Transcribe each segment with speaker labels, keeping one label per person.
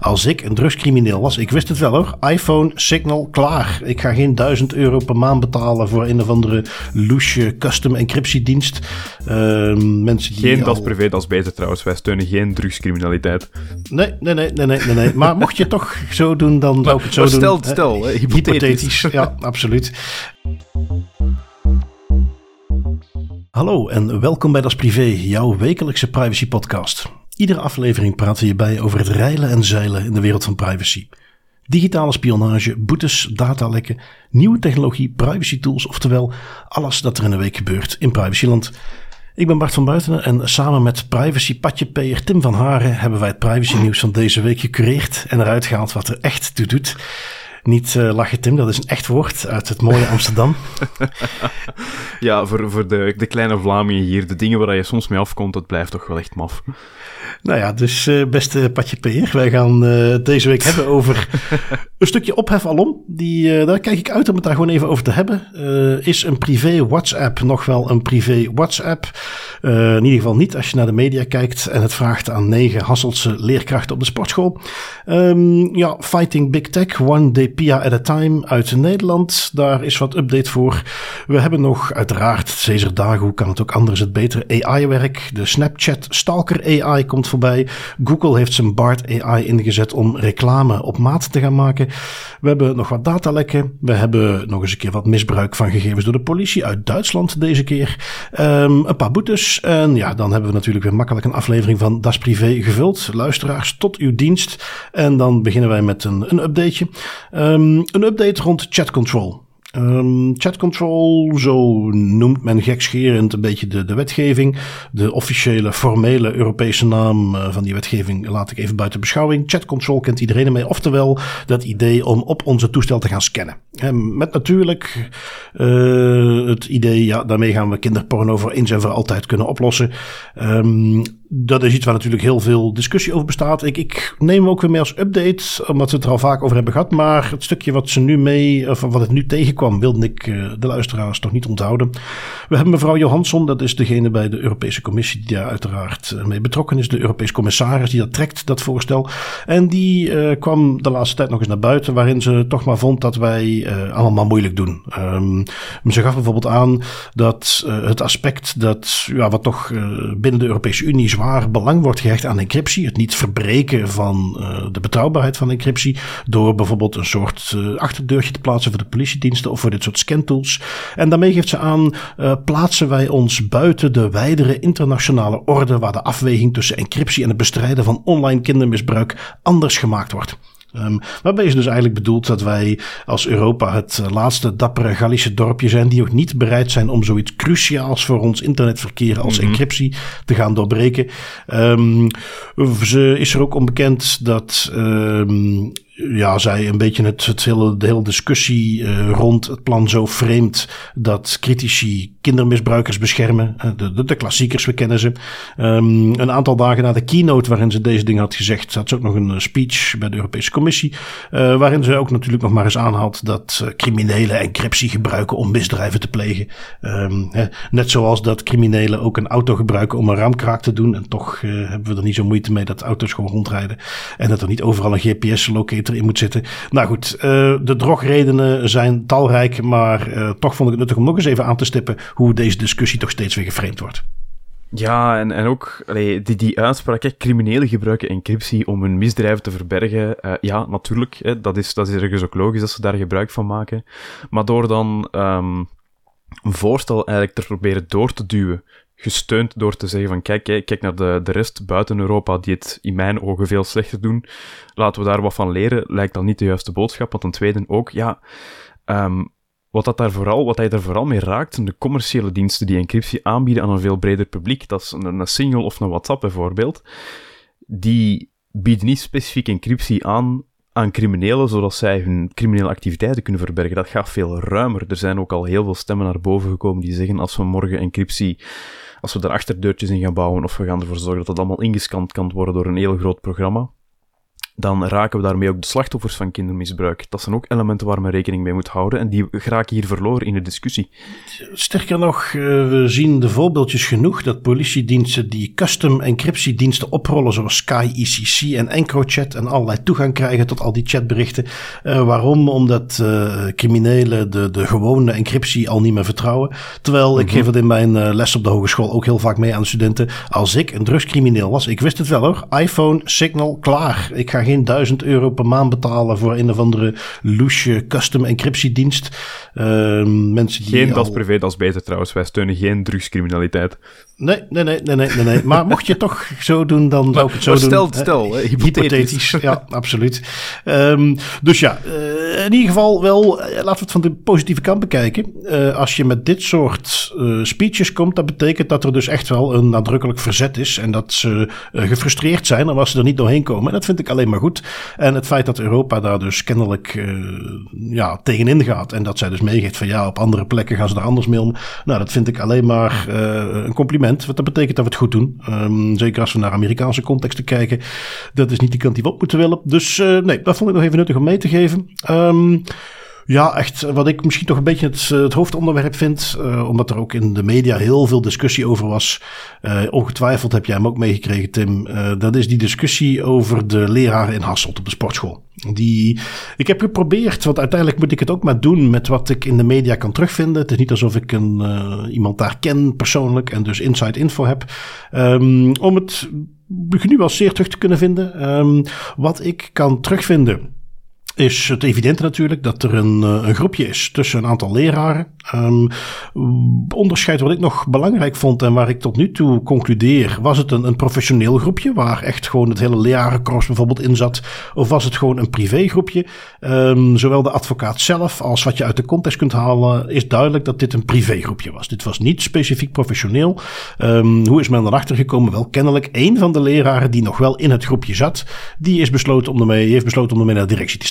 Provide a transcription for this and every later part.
Speaker 1: Als ik een drugscrimineel was, ik wist het wel hoor. iPhone, Signal, klaar. Ik ga geen 1000 euro per maand betalen voor een of andere loesje custom encryptiedienst. Uh, mensen die
Speaker 2: geen das privé, dat is beter trouwens. Wij steunen geen drugscriminaliteit.
Speaker 1: Nee, nee, nee, nee, nee, nee. maar mocht je toch zo doen, dan zou ik het zo
Speaker 2: stel,
Speaker 1: doen.
Speaker 2: Stel, stel, hypothetisch.
Speaker 1: Ja, absoluut. Hallo en welkom bij Das Privé, jouw wekelijkse privacy podcast. Iedere aflevering praten we je bij over het reilen en zeilen in de wereld van privacy. Digitale spionage, boetes, datalekken, nieuwe technologie, privacy tools, oftewel alles dat er in een week gebeurt in privacyland. Ik ben Bart van Buitenen en samen met privacy patjepeer Tim van Haren hebben wij het privacy nieuws van deze week gecureerd en eruit gehaald wat er echt toe doet. Niet uh, lachen, Tim, dat is een echt woord uit het mooie Amsterdam.
Speaker 2: ja, voor, voor de, de kleine Vlamingen hier, de dingen waar je soms mee afkomt, dat blijft toch wel echt maf.
Speaker 1: Nou ja, dus uh, beste Patje Peer, wij gaan uh, deze week hebben over een stukje ophef alom. Die, daar kijk ik uit om het daar gewoon even over te hebben. is een privé WhatsApp nog wel een privé WhatsApp? in ieder geval niet als je naar de media kijkt en het vraagt aan negen Hasselse leerkrachten op de sportschool. Um, ja, Fighting Big Tech, One Day Pia at a Time uit Nederland. Daar is wat update voor. We hebben nog uiteraard, Cesar Dagen, hoe kan het ook anders, het betere AI-werk. De Snapchat Stalker AI komt voorbij. Google heeft zijn BART AI ingezet om reclame op maat te gaan maken. We hebben nog wat datalekken. We hebben nog eens een keer wat misbruik van gegevens door de politie uit Duitsland deze keer. Um, een paar boetes. En ja, dan hebben we natuurlijk weer makkelijk een aflevering van Das Privé gevuld. Luisteraars, tot uw dienst. En dan beginnen wij met een, een updateje. Um, een update rond chat control. Um, chat control, zo noemt men gekscherend een beetje de, de wetgeving. De officiële, formele Europese naam uh, van die wetgeving laat ik even buiten beschouwing. Chat control kent iedereen mee. Oftewel dat idee om op onze toestel te gaan scannen. En met natuurlijk uh, het idee, ja, daarmee gaan we kinderporno voor eens en voor altijd kunnen oplossen. Um, dat is iets waar natuurlijk heel veel discussie over bestaat. Ik, ik neem ook weer mee als update, omdat we het er al vaak over hebben gehad. Maar het stukje wat ze nu mee, of wat het nu tegenkwam, wilde ik uh, de luisteraars toch niet onthouden. We hebben mevrouw Johansson, dat is degene bij de Europese Commissie die daar uiteraard uh, mee betrokken is. De Europese commissaris die dat trekt, dat voorstel. En die uh, kwam de laatste tijd nog eens naar buiten, waarin ze toch maar vond dat wij allemaal moeilijk doen. Um, ze gaf bijvoorbeeld aan dat het aspect dat, ja, wat toch binnen de Europese Unie zwaar belang wordt gehecht aan encryptie. Het niet verbreken van uh, de betrouwbaarheid van encryptie. Door bijvoorbeeld een soort uh, achterdeurtje te plaatsen voor de politiediensten of voor dit soort scantools. En daarmee geeft ze aan, uh, plaatsen wij ons buiten de wijdere internationale orde waar de afweging tussen encryptie en het bestrijden van online kindermisbruik anders gemaakt wordt. Um, waarbij is dus eigenlijk bedoeld dat wij als Europa het laatste dappere Gallische dorpje zijn die ook niet bereid zijn om zoiets cruciaals voor ons internetverkeer als mm -hmm. encryptie te gaan doorbreken. Um, ze is er ook onbekend dat um, ja, zij een beetje het, het hele, de hele discussie uh, rond het plan zo vreemd dat critici kindermisbruikers beschermen. Uh, de, de, de, klassiekers, we kennen ze. Um, een aantal dagen na de keynote waarin ze deze dingen had gezegd, had ze ook nog een speech bij de Europese Commissie. Uh, waarin ze ook natuurlijk nog maar eens aanhaalt dat criminelen encryptie gebruiken om misdrijven te plegen. Um, net zoals dat criminelen ook een auto gebruiken om een raamkraak te doen. En toch hebben we er niet zo moeite mee dat auto's gewoon rondrijden. En dat er niet overal een GPS-locator in moet zitten. Nou goed, uh, de drogredenen zijn talrijk, maar uh, toch vond ik het nuttig om nog eens even aan te stippen hoe deze discussie toch steeds weer geframed wordt.
Speaker 2: Ja, en, en ook die, die uitspraak, hè, criminelen gebruiken encryptie om hun misdrijven te verbergen. Uh, ja, natuurlijk, hè, dat, is, dat is ergens ook logisch dat ze daar gebruik van maken. Maar door dan um, een voorstel eigenlijk te proberen door te duwen gesteund door te zeggen van kijk, kijk naar de, de rest buiten Europa die het in mijn ogen veel slechter doen. Laten we daar wat van leren. Lijkt dan niet de juiste boodschap. Want ten tweede ook, ja, um, wat, dat daar vooral, wat hij daar vooral mee raakt, de commerciële diensten die encryptie aanbieden aan een veel breder publiek. Dat is een, een Signal of een WhatsApp bijvoorbeeld. Die bieden niet specifiek encryptie aan aan criminelen, zodat zij hun criminele activiteiten kunnen verbergen. Dat gaat veel ruimer. Er zijn ook al heel veel stemmen naar boven gekomen die zeggen als we morgen encryptie als we daar achterdeurtjes in gaan bouwen of we gaan ervoor zorgen dat dat allemaal ingescand kan worden door een heel groot programma, dan raken we daarmee ook de slachtoffers van kindermisbruik. Dat zijn ook elementen waar men rekening mee moet houden en die geraken hier verloren in de discussie.
Speaker 1: Sterker nog, eh, we zien de voorbeeldjes genoeg dat politiediensten die custom encryptiediensten oprollen, zoals Sky ECC en EncroChat en allerlei toegang krijgen tot al die chatberichten. Uh, waarom? Omdat uh, criminelen de, de gewone encryptie al niet meer vertrouwen. Terwijl ik mhm. geef het in mijn les op de hogeschool ook heel vaak mee aan de studenten. Als ik een drugscrimineel was, ik wist het wel hoor, iPhone, Signal, klaar. Ik ga geen duizend euro per maand betalen voor een of andere loesje custom encryptiedienst. Uh, mensen
Speaker 2: die geen das privé, dat is beter trouwens. Wij steunen geen drugscriminaliteit.
Speaker 1: Nee, nee, nee, nee, nee, nee. maar mocht je toch zo doen, dan zou ik het zo
Speaker 2: doen.
Speaker 1: Stel,
Speaker 2: stel, hypothetisch.
Speaker 1: Ja, absoluut. Um, dus ja, uh, in ieder geval wel, uh, laten we het van de positieve kant bekijken. Uh, als je met dit soort speeches komt, dat betekent dat er dus echt wel een nadrukkelijk verzet is. En dat ze gefrustreerd zijn omdat ze er niet doorheen komen. En dat vind ik alleen maar goed. En het feit dat Europa daar dus kennelijk ja, tegenin gaat. En dat zij dus meegeeft van ja, op andere plekken gaan ze er anders mee om. Nou, dat vind ik alleen maar een compliment. Want dat betekent dat we het goed doen. Um, zeker als we naar Amerikaanse contexten kijken. Dat is niet de kant die we op moeten willen. Dus uh, nee, dat vond ik nog even nuttig om mee te geven. Um, ja, echt wat ik misschien toch een beetje het, het hoofdonderwerp vind. Uh, omdat er ook in de media heel veel discussie over was. Uh, ongetwijfeld heb jij hem ook meegekregen, Tim. Dat is die discussie over de leraren in Hasselt op de sportschool. Die, ik heb geprobeerd, want uiteindelijk moet ik het ook maar doen met wat ik in de media kan terugvinden. Het is niet alsof ik een, iemand daar ken persoonlijk en dus inside info heb. Um, om het genuanceerd terug te kunnen vinden. Um, wat ik kan terugvinden is het evidente natuurlijk dat er een, eh, een groepje is tussen een aantal leraren. Um, onderscheid wat ik nog belangrijk vond en waar ik tot nu toe concludeer, was het een, een professioneel groepje waar echt gewoon het hele lerarenkorps bijvoorbeeld in zat, of was het gewoon een privégroepje? Um, zowel de advocaat zelf als wat je uit de context kunt halen, is duidelijk dat dit een privégroepje was. Dit was niet specifiek professioneel. Um, hoe is men erachter gekomen? Wel, kennelijk een van de leraren die nog wel in het groepje zat, die is besloten om ermee, heeft besloten om ermee naar de directie te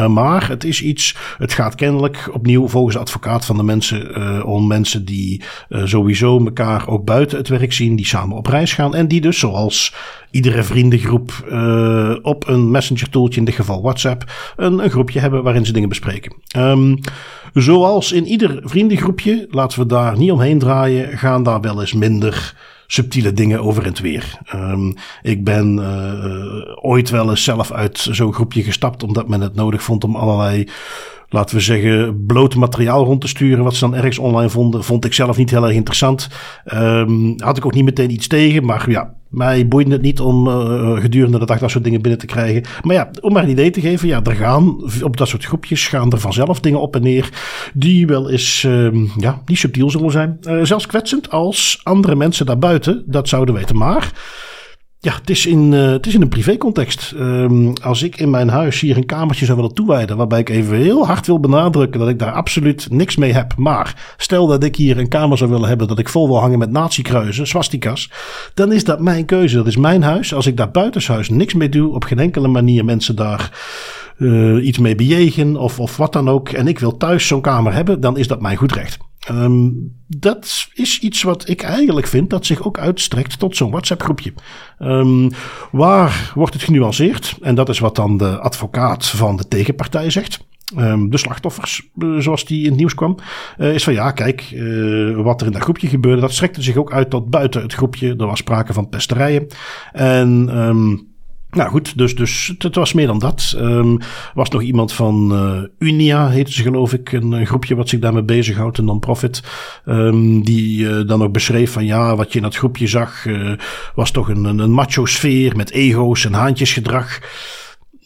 Speaker 1: Uh, maar het is iets, het gaat kennelijk opnieuw volgens de advocaat van de mensen uh, om mensen die uh, sowieso elkaar ook buiten het werk zien, die samen op reis gaan en die dus zoals iedere vriendengroep op een messenger tooltje, in dit geval WhatsApp, een, een groepje hebben waarin ze dingen bespreken. Um, zoals in ieder vriendengroepje, laten we daar niet omheen draaien, gaan daar wel eens minder subtiele dingen over het weer. Um, ik ben uh, ooit wel eens zelf uit zo'n groepje gestapt omdat men het nodig vond om allerlei laten we zeggen, bloot materiaal rond te sturen. Wat ze dan ergens online vonden, vond ik zelf niet heel erg interessant. Um, had ik ook niet meteen iets tegen, maar ja, mij boeide het niet om uh, gedurende de dag dat soort dingen binnen te krijgen. Maar ja, om maar een idee te geven, ja, er gaan op dat soort groepjes gaan er vanzelf dingen op en neer die wel eens, uh, ja, niet subtiel zullen zijn. Uh, zelfs kwetsend als andere mensen daarbuiten dat zouden weten. Maar ja, het is in, uh, het is in een privécontext. Um, als ik in mijn huis hier een kamertje zou willen toewijden, waarbij ik even heel hard wil benadrukken dat ik daar absoluut niks mee heb. Maar stel dat ik hier een kamer zou willen hebben dat ik vol wil hangen met nazi-kruisen, swastikas, dan is dat mijn keuze. Dat is mijn huis. Als ik daar buitenshuis niks mee doe, op geen enkele manier mensen daar uh, iets mee bejegen of, of wat dan ook, en ik wil thuis zo'n kamer hebben, dan is dat mijn goed recht. Um, dat is iets wat ik eigenlijk vind dat zich ook uitstrekt tot zo'n WhatsApp-groepje. Um, waar wordt het genuanceerd? En dat is wat dan de advocaat van de tegenpartij zegt. Um, de slachtoffers, uh, zoals die in het nieuws kwam, uh, is van ja, kijk, uh, wat er in dat groepje gebeurde, dat strekte zich ook uit tot buiten het groepje. Er was sprake van pesterijen. En nou goed, dus, dus het was meer dan dat. Um, was nog iemand van uh, Unia, heette ze geloof ik, een, groepje wat zich daarmee bezighoudt, een non-profit. Um, die uh, dan ook beschreef van ja, wat je in dat groepje zag, uh, was toch een, een macho sfeer met ego's en haantjesgedrag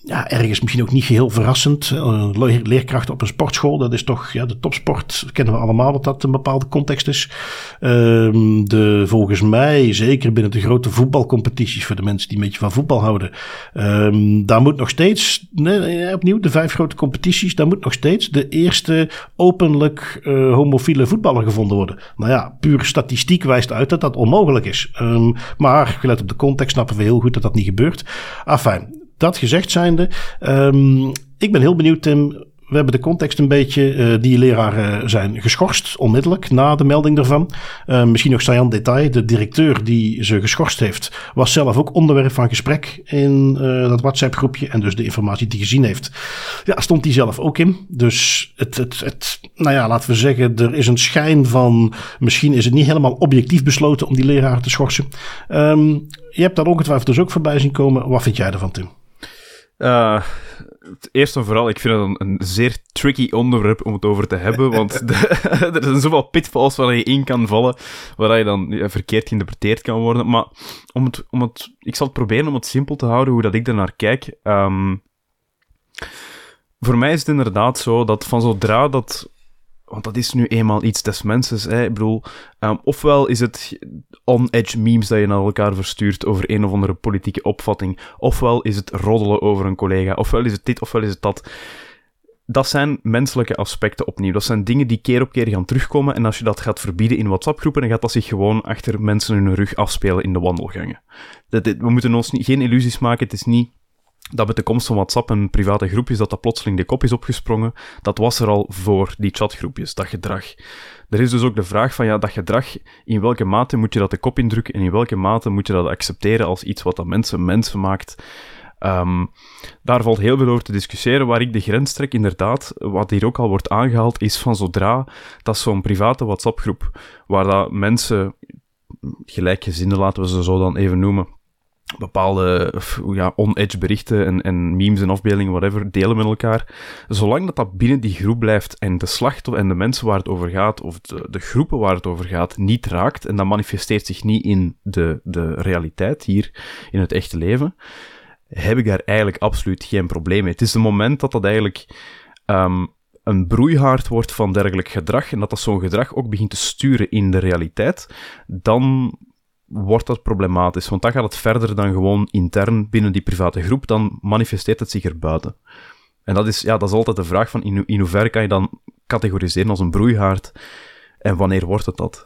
Speaker 1: ja, ergens misschien ook niet heel verrassend. Uh, leerkrachten op een sportschool, dat is toch ja, de topsport. Kennen we allemaal dat dat een bepaalde context is. Um, de, volgens mij, zeker binnen de grote voetbalcompetities voor de mensen die een beetje van voetbal houden. Um, daar moet nog steeds, nee, opnieuw, de vijf grote competities, daar moet nog steeds de eerste openlijk uh, homofiele voetballer gevonden worden. Nou ja, puur statistiek wijst uit dat dat onmogelijk is. Um, maar gelet op de context snappen we heel goed dat dat niet gebeurt. Afijn, dat gezegd zijnde, um, ik ben heel benieuwd, Tim. we hebben de context een beetje. Uh, die leraren zijn geschorst onmiddellijk na de melding daarvan. Uh, misschien nog saillant detail. De directeur die ze geschorst heeft, was zelf ook onderwerp van gesprek in dat WhatsApp groepje. En dus de informatie die gezien heeft, ja, stond die zelf ook in. Dus het, het, het, nou ja, laten we zeggen, er is een schijn van. Misschien is het niet helemaal objectief besloten om die leraren te schorsen. Um, je hebt daar ongetwijfeld dus ook voorbij zien komen. Wat vind jij ervan, Tim?
Speaker 2: Uh, eerst en vooral, ik vind het een, een, zeer tricky onderwerp om het over te hebben, want de, er zijn zoveel pitfalls waar je in kan vallen, waar je dan verkeerd geïnterpreteerd kan worden. Maar om het, om het, ik zal het proberen om het simpel te houden, hoe dat ik naar kijk. Um, voor mij is het inderdaad zo dat van zodra dat want dat is nu eenmaal iets des mensen. Hè. Ik um, ofwel is het on-edge memes dat je naar elkaar verstuurt over een of andere politieke opvatting, ofwel is het roddelen over een collega, ofwel is het dit, ofwel is het dat. Dat zijn menselijke aspecten opnieuw. Dat zijn dingen die keer op keer gaan terugkomen. En als je dat gaat verbieden in WhatsApp-groepen, dan gaat dat zich gewoon achter mensen hun rug afspelen in de wandelgangen. We moeten ons geen illusies maken. Het is niet dat met de komst van WhatsApp en private groepjes, dat dat plotseling de kop is opgesprongen, dat was er al voor die chatgroepjes, dat gedrag. Er is dus ook de vraag van, ja, dat gedrag, in welke mate moet je dat de kop indrukken en in welke mate moet je dat accepteren als iets wat dat mensen mensen maakt. Um, daar valt heel veel over te discussiëren. Waar ik de grens trek, inderdaad, wat hier ook al wordt aangehaald, is van zodra dat zo'n private WhatsApp-groep, waar dat mensen, gelijkgezinden laten we ze zo dan even noemen, bepaalde ja, on-edge berichten en, en memes en afbeeldingen, whatever, delen met elkaar. Zolang dat dat binnen die groep blijft en de slachtoffer en de mensen waar het over gaat, of de, de groepen waar het over gaat, niet raakt, en dat manifesteert zich niet in de, de realiteit hier, in het echte leven, heb ik daar eigenlijk absoluut geen probleem mee. Het is het moment dat dat eigenlijk um, een broeihaard wordt van dergelijk gedrag en dat dat zo'n gedrag ook begint te sturen in de realiteit, dan wordt dat problematisch. Want dan gaat het verder dan gewoon intern binnen die private groep, dan manifesteert het zich erbuiten. En dat is, ja, dat is altijd de vraag van in, in hoeverre kan je dan categoriseren als een broeihaard en wanneer wordt het dat?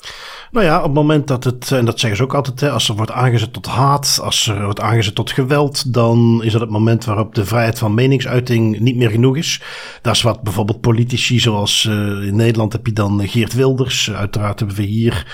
Speaker 1: Nou ja, op het moment dat het, en dat zeggen ze ook altijd, hè, als er wordt aangezet tot haat, als er wordt aangezet tot geweld, dan is dat het moment waarop de vrijheid van meningsuiting niet meer genoeg is. Dat is wat bijvoorbeeld politici, zoals uh, in Nederland heb je dan Geert Wilders, uiteraard hebben we hier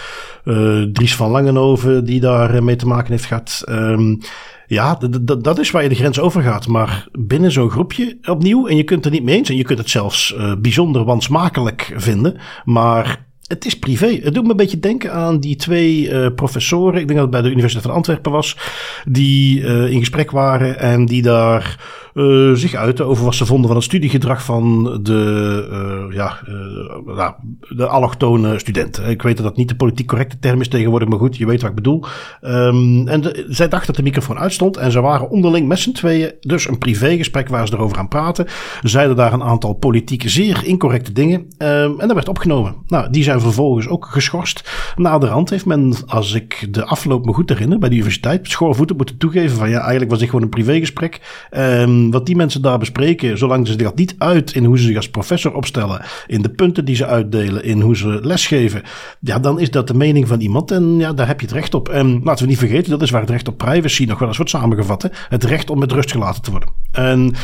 Speaker 1: uh, Dries van Langenhoven, die daar eh, mee te maken heeft gehad. Um, ja, dat is waar je de grens over gaat. Maar binnen zo'n groepje opnieuw, en je kunt er niet mee eens, en je kunt het zelfs bijzonder wansmakelijk vinden. Maar het is privé. Het doet me een beetje denken aan die twee uh, professoren. Ik denk dat het bij de Universiteit van Antwerpen was. Die uh, in gesprek waren en die daar uh, zich uiten over wat ze vonden van het studiegedrag van de, ja, uh, de allochtone studenten. Ik weet dat dat niet de politiek correcte term is tegenwoordig, maar goed, je weet wat ik bedoel. Um, en zij dachten dat de microfoon uitstond en ze waren onderling met z'n tweeën, dus een privégesprek waar ze erover aan praten. Zeiden daar een aantal politieke zeer incorrecte dingen um, en dat werd opgenomen. Nou, die zijn vervolgens ook geschorst. Naderhand heeft men, als ik de afloop me goed herinner, bij de universiteit schoorvoeten moeten toegeven van ja, eigenlijk was dit gewoon een privégesprek. Um, wat die mensen daar bespreken, zolang ze zich niet uit in hoe ze zich als professor opstellen, in de punten die ze uitdelen, in hoe ze lesgeven, ja, dan is dat de mening van iemand en ja, daar heb je het recht op. En laten we niet vergeten, dat is waar het recht op privacy nog wel eens wordt samengevat. Het recht om met rust gelaten te worden. En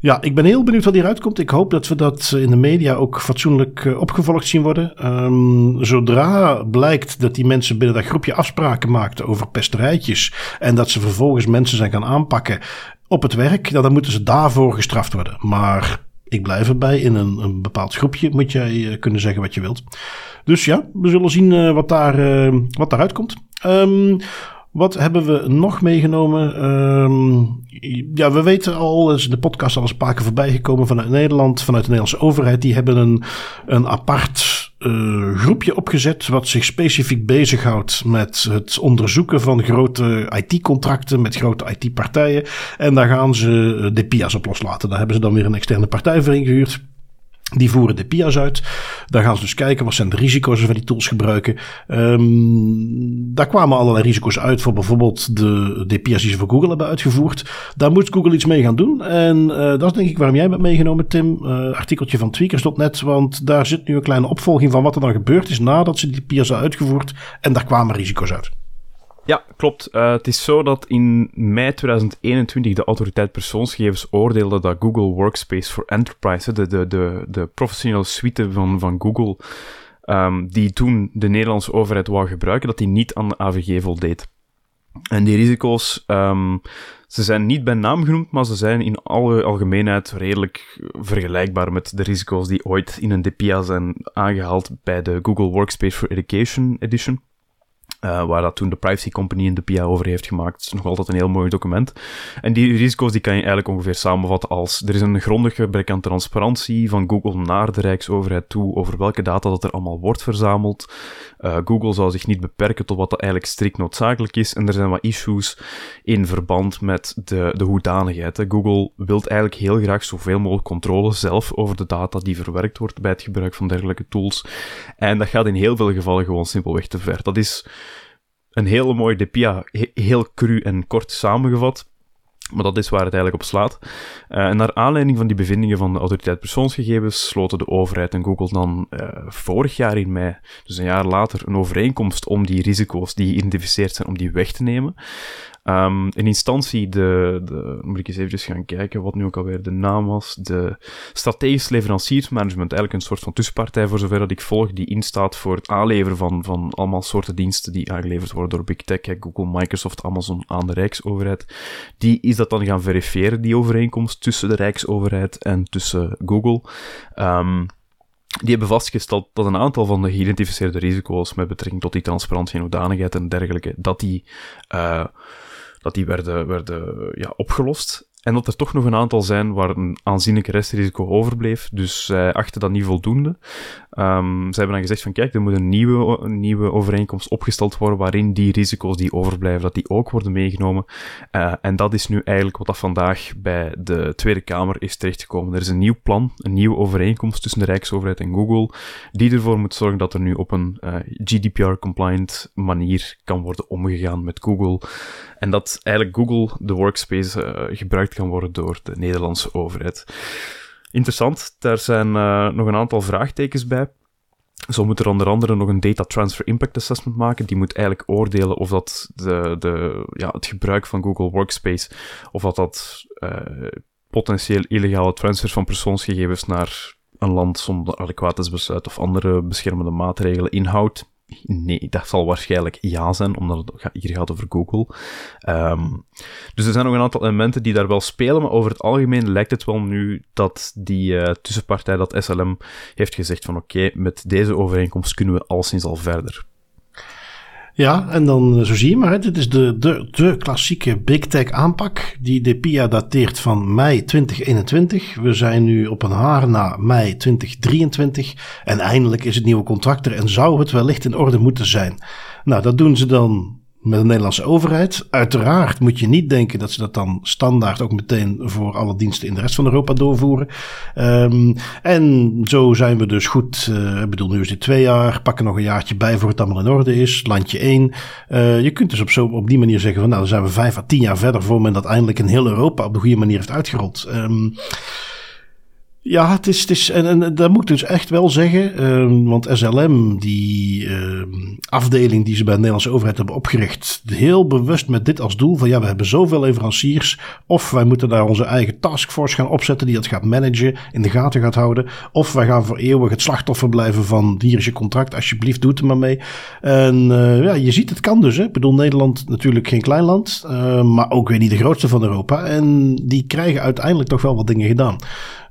Speaker 1: ja, ik ben heel benieuwd wat hieruit komt. Ik hoop dat we dat in de media ook fatsoenlijk uh, opgevolgd zien worden. Um, zodra blijkt dat die mensen binnen dat groepje afspraken maakten over pesterijtjes. en dat ze vervolgens mensen zijn gaan aanpakken op het werk, dan moeten ze daarvoor gestraft worden. Maar ik blijf erbij. In een, een bepaald groepje moet jij uh, kunnen zeggen wat je wilt. Dus ja, we zullen zien wat, daar, wat daaruit komt. Um, wat hebben we nog meegenomen? Um, ja, we weten al, is de podcast al eens een paar keer voorbij gekomen vanuit Nederland, vanuit de Nederlandse overheid. Die hebben een, een apart uh, groepje opgezet wat zich specifiek bezighoudt met het onderzoeken van grote IT-contracten met grote IT-partijen. En daar gaan ze de PIA's op loslaten. Daar hebben ze dan weer een externe partij voor ingehuurd. Die voeren de PIA's uit. Daar gaan ze dus kijken wat zijn de risico's als we die tools gebruiken. Um, daar kwamen allerlei risico's uit voor bijvoorbeeld de, de PIA's die ze voor Google hebben uitgevoerd. Daar moet Google iets mee gaan doen. En uh, dat is denk ik waarom jij bent meegenomen, Tim. Uh, artikeltje van Tweakers.net. Want daar zit nu een kleine opvolging van wat er dan gebeurd is nadat ze die PIA's hebben uitgevoerd. En daar kwamen risico's uit.
Speaker 2: Ja, klopt. Uh, het is zo dat in mei 2021 de autoriteit persoonsgegevens oordeelde dat Google Workspace for Enterprise, de, de, de, de professionele suite van, van Google, um, die toen de Nederlandse overheid wou gebruiken, dat die niet aan de AVG voldeed. En die risico's, um, ze zijn niet bij naam genoemd, maar ze zijn in alle algemeenheid redelijk vergelijkbaar met de risico's die ooit in een DPIA zijn aangehaald bij de Google Workspace for Education Edition. Uh, waar dat toen de Privacy Company in de PIA over heeft gemaakt. Het is nog altijd een heel mooi document. En die risico's die kan je eigenlijk ongeveer samenvatten als er is een grondig gebrek aan transparantie van Google naar de Rijksoverheid toe over welke data dat er allemaal wordt verzameld. Uh, Google zou zich niet beperken tot wat dat eigenlijk strikt noodzakelijk is. En er zijn wat issues in verband met de, de hoedanigheid. Google wil eigenlijk heel graag zoveel mogelijk controle zelf over de data die verwerkt wordt bij het gebruik van dergelijke tools. En dat gaat in heel veel gevallen gewoon simpelweg te ver. Dat is een hele mooie DPIA, heel cru en kort samengevat. Maar dat is waar het eigenlijk op slaat. Uh, en naar aanleiding van die bevindingen van de autoriteit persoonsgegevens sloten de overheid en Google dan uh, vorig jaar in mei, dus een jaar later, een overeenkomst om die risico's die geïdentificeerd zijn, om die weg te nemen. Um, in instantie, de, moet ik eens even gaan kijken wat nu ook alweer de naam was, de strategisch leveranciersmanagement, eigenlijk een soort van tussenpartij voor zover dat ik volg, die instaat voor het aanleveren van, van allemaal soorten diensten die aangeleverd worden door Big Tech, Google, Microsoft, Amazon aan de Rijksoverheid. Die is dat dan gaan verifiëren, die overeenkomst tussen de Rijksoverheid en tussen Google. Um, die hebben vastgesteld dat een aantal van de geïdentificeerde risico's met betrekking tot die transparantie en hoedanigheid en dergelijke, dat die uh, dat die werden, werden ja, opgelost. En dat er toch nog een aantal zijn waar een aanzienlijk restrisico overbleef. Dus zij achten dat niet voldoende. Um, ze hebben dan gezegd van kijk, er moet een nieuwe, een nieuwe overeenkomst opgesteld worden waarin die risico's die overblijven, dat die ook worden meegenomen. Uh, en dat is nu eigenlijk wat dat vandaag bij de Tweede Kamer is terechtgekomen. Er is een nieuw plan, een nieuwe overeenkomst tussen de Rijksoverheid en Google, die ervoor moet zorgen dat er nu op een uh, GDPR-compliant manier kan worden omgegaan met Google. En dat eigenlijk Google de workspace uh, gebruikt kan worden door de Nederlandse overheid. Interessant, daar zijn uh, nog een aantal vraagtekens bij. Zo moet er onder andere nog een Data Transfer Impact Assessment maken. Die moet eigenlijk oordelen of dat de, de, ja, het gebruik van Google Workspace, of dat dat uh, potentieel illegale transfer van persoonsgegevens naar een land zonder adequatesbesluit of andere beschermende maatregelen inhoudt. Nee, dat zal waarschijnlijk ja zijn, omdat het hier gaat over Google. Um, dus er zijn nog een aantal elementen die daar wel spelen, maar over het algemeen lijkt het wel nu dat die uh, tussenpartij, dat SLM, heeft gezegd van oké, met deze overeenkomst kunnen we alleszins al verder.
Speaker 1: Ja, en dan eh, zo zie je maar, dit is de, de, de klassieke big tech aanpak. Die de PIA dateert van mei 2021. We zijn nu op een haar na mei 2023. En eindelijk is het nieuwe contract er en zou het wellicht in orde moeten zijn. Nou, dat doen ze dan met de Nederlandse overheid. Uiteraard moet je niet denken dat ze dat dan standaard ook meteen voor alle diensten in de rest van Europa doorvoeren. Um, en zo zijn we dus goed. Uh, ik bedoel, nu is dit twee jaar. Pakken nog een jaartje bij voor het allemaal in orde is. Landje één. Uh, je kunt dus op, zo, op die manier zeggen van nou, dan zijn we vijf à tien jaar verder voor men dat eindelijk in heel Europa op de goede manier heeft uitgerold. Um, ja, het is, het is en, en dat moet ik dus echt wel zeggen. Um, want SLM, die um, afdeling die ze bij de Nederlandse overheid hebben opgericht, heel bewust met dit als doel: van ja, we hebben zoveel leveranciers. Of wij moeten daar onze eigen taskforce gaan opzetten die dat gaat managen, in de gaten gaat houden. Of wij gaan voor eeuwig het slachtoffer blijven van hier is je contract, alsjeblieft, doe het er maar mee. En uh, ja, je ziet, het kan dus. Hè. Ik bedoel, Nederland natuurlijk geen klein land, uh, maar ook weer niet de grootste van Europa. En die krijgen uiteindelijk toch wel wat dingen gedaan.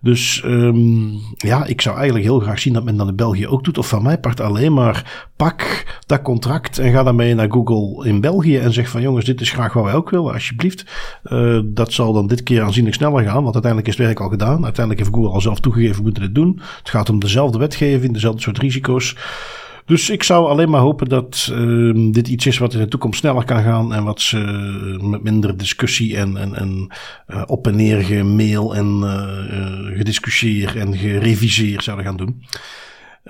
Speaker 1: Dus um, ja, ik zou eigenlijk heel graag zien dat men dat in België ook doet. Of van mij part alleen maar pak dat contract en ga daarmee naar Google in België en zeg van jongens, dit is graag wat wij ook willen, alsjeblieft. Uh, dat zal dan dit keer aanzienlijk sneller gaan, want uiteindelijk is het werk al gedaan. Uiteindelijk heeft Google al zelf toegegeven, we moeten dit doen. Het gaat om dezelfde wetgeving, dezelfde soort risico's. Dus ik zou alleen maar hopen dat uh, dit iets is wat in de toekomst sneller kan gaan. En wat ze met minder discussie en, en, en uh, op en neer gemail en uh, gediscussieer en gereviseer zouden gaan doen.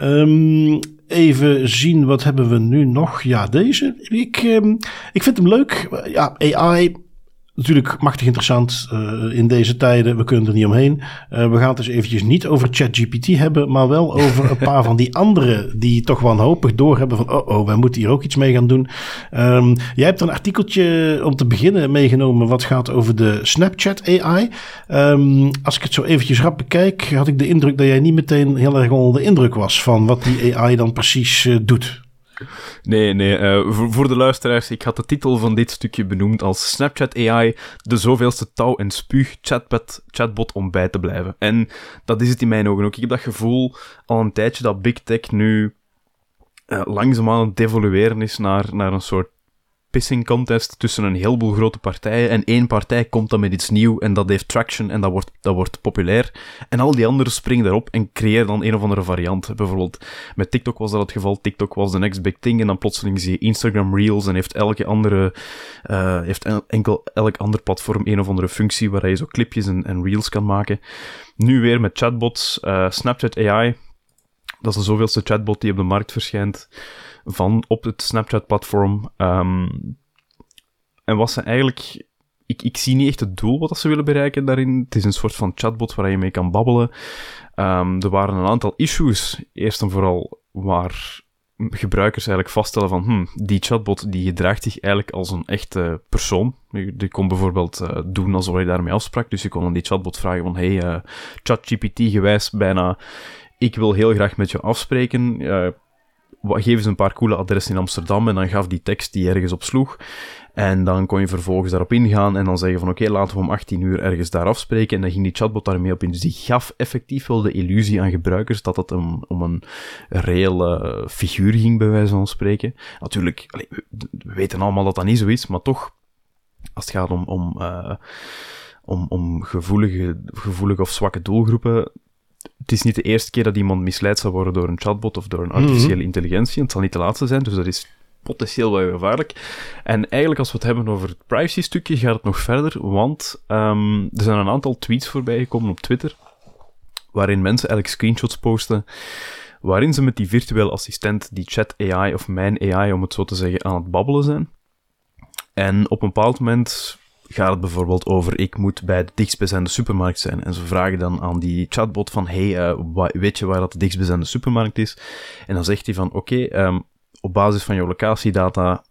Speaker 1: Um, even zien, wat hebben we nu nog? Ja, deze. Ik, um, ik vind hem leuk. Ja, AI natuurlijk machtig interessant uh, in deze tijden. We kunnen er niet omheen. Uh, we gaan het dus eventjes niet over ChatGPT hebben, maar wel over een paar van die andere die toch wanhopig doorhebben van oh oh, wij moeten hier ook iets mee gaan doen. Um, jij hebt een artikeltje om te beginnen meegenomen wat gaat over de Snapchat AI. Um, als ik het zo eventjes rap bekijk, had ik de indruk dat jij niet meteen heel erg onder de indruk was van wat die AI dan precies uh, doet.
Speaker 2: Nee, nee. Uh, voor, de luisteraars, ik had de titel van dit stukje benoemd als Snapchat AI, de zoveelste touw- en spuug chatbot, chatbot om bij te blijven. En dat is het in mijn ogen ook. Ik heb dat gevoel al een tijdje dat Big Tech nu uh, langzaamaan aan het devolueren is naar, naar een soort pissing contest tussen een heleboel grote partijen. En één partij komt dan met iets nieuws en dat heeft traction en dat wordt, dat wordt populair. En al die anderen springen daarop en creëren dan een of andere variant. Bijvoorbeeld met TikTok was dat het geval. TikTok was de next big thing. En dan plotseling zie je Instagram Reels en heeft elke andere, uh, heeft enkel elk ander platform een of andere functie waar je zo clipjes en, en reels kan maken. Nu weer met chatbots, uh, Snapchat AI. Dat is de zoveelste chatbot die op de markt verschijnt van op het Snapchat-platform. Um, en wat ze eigenlijk. Ik, ik zie niet echt het doel wat ze willen bereiken daarin. Het is een soort van chatbot waar je mee kan babbelen. Um, er waren een aantal issues. Eerst en vooral waar gebruikers eigenlijk vaststellen van hm, die chatbot die gedraagt zich eigenlijk als een echte persoon. Die kon bijvoorbeeld uh, doen alsof je daarmee afsprak. Dus je kon aan die chatbot vragen van hey, uh, ChatGPT gewijs bijna ik wil heel graag met je afspreken. Uh, geef eens een paar coole adressen in Amsterdam en dan gaf die tekst die ergens op sloeg. En dan kon je vervolgens daarop ingaan en dan zeggen van oké, laten we om 18 uur ergens daar afspreken. En dan ging die chatbot daarmee op in. Dus die gaf effectief wel de illusie aan gebruikers dat het om, om een reële figuur ging, bij wijze van spreken. Natuurlijk, we weten allemaal dat dat niet zo is, maar toch, als het gaat om, om, uh, om, om gevoelige, gevoelige of zwakke doelgroepen, het is niet de eerste keer dat iemand misleid zal worden door een chatbot of door een artificiële mhm. intelligentie. Het zal niet de laatste zijn, dus dat is potentieel wel gevaarlijk. En eigenlijk, als we het hebben over het privacy-stukje, gaat het nog verder, want um, er zijn een aantal tweets voorbij gekomen op Twitter, waarin mensen eigenlijk screenshots posten, waarin ze met die virtuele assistent, die chat AI of mijn AI, om het zo te zeggen, aan het babbelen zijn. En op een bepaald moment gaat het bijvoorbeeld over ik moet bij de dichtstbijzijnde supermarkt zijn. En ze vragen dan aan die chatbot van hey, uh, weet je waar dat de dichtstbijzijnde supermarkt is? En dan zegt hij van oké, um, op basis van jouw locatiedata,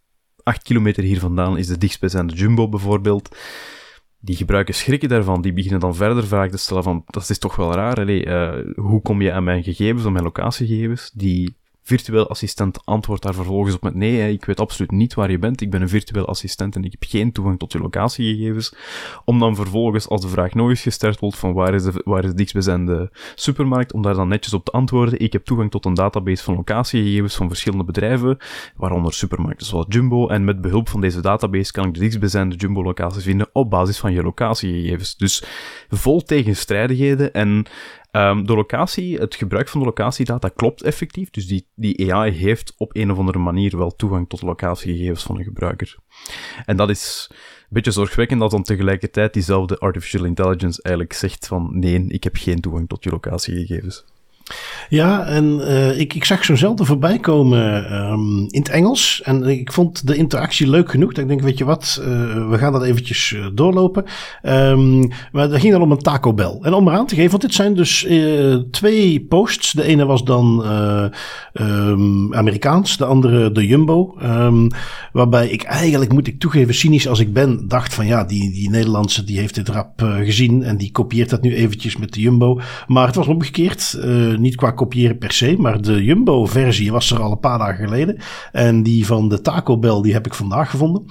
Speaker 2: 8 kilometer hier vandaan is de dichtstbijzijnde Jumbo bijvoorbeeld. Die gebruikers schrikken daarvan, die beginnen dan verder vragen te stellen van, dat is toch wel raar, uh, hoe kom je aan mijn gegevens, aan mijn locatiegegevens? Die virtueel assistent antwoordt daar vervolgens op met nee, ik weet absoluut niet waar je bent, ik ben een virtueel assistent en ik heb geen toegang tot je locatiegegevens. Om dan vervolgens, als de vraag nog eens gestart wordt van waar is de, waar is de dichtstbijzijnde supermarkt, om daar dan netjes op te antwoorden, ik heb toegang tot een database van locatiegegevens van verschillende bedrijven, waaronder supermarkten zoals Jumbo, en met behulp van deze database kan ik de dichtstbijzijnde Jumbo-locaties vinden op basis van je locatiegegevens. Dus vol tegenstrijdigheden en Um, locatie, het gebruik van de locatiedata klopt effectief. Dus die, die AI heeft op een of andere manier wel toegang tot de locatiegegevens van een gebruiker. En dat is een beetje zorgwekkend dat dan tegelijkertijd diezelfde artificial intelligence eigenlijk zegt van nee, ik heb geen toegang tot je locatiegegevens.
Speaker 1: Ja, en uh, ik, ik zag zo'nzelfde voorbij komen um, in het Engels. En ik vond de interactie leuk genoeg. Dat ik denk, weet je wat, uh, we gaan dat eventjes uh, doorlopen. Um, maar dat ging dan om een Taco Bell. En om eraan te geven, want dit zijn dus twee posts. De ene was dan um, Amerikaans, de andere de Jumbo. waarbij ik eigenlijk, moet ik toegeven, cynisch als ik ben, dacht van ja, die, die Nederlandse die heeft dit rap gezien. En die kopieert dat nu eventjes met de Jumbo. Maar het was omgekeerd niet qua kopiëren per se, maar de Jumbo-versie was er al een paar dagen geleden. En die van de Taco Bell, die heb ik vandaag gevonden.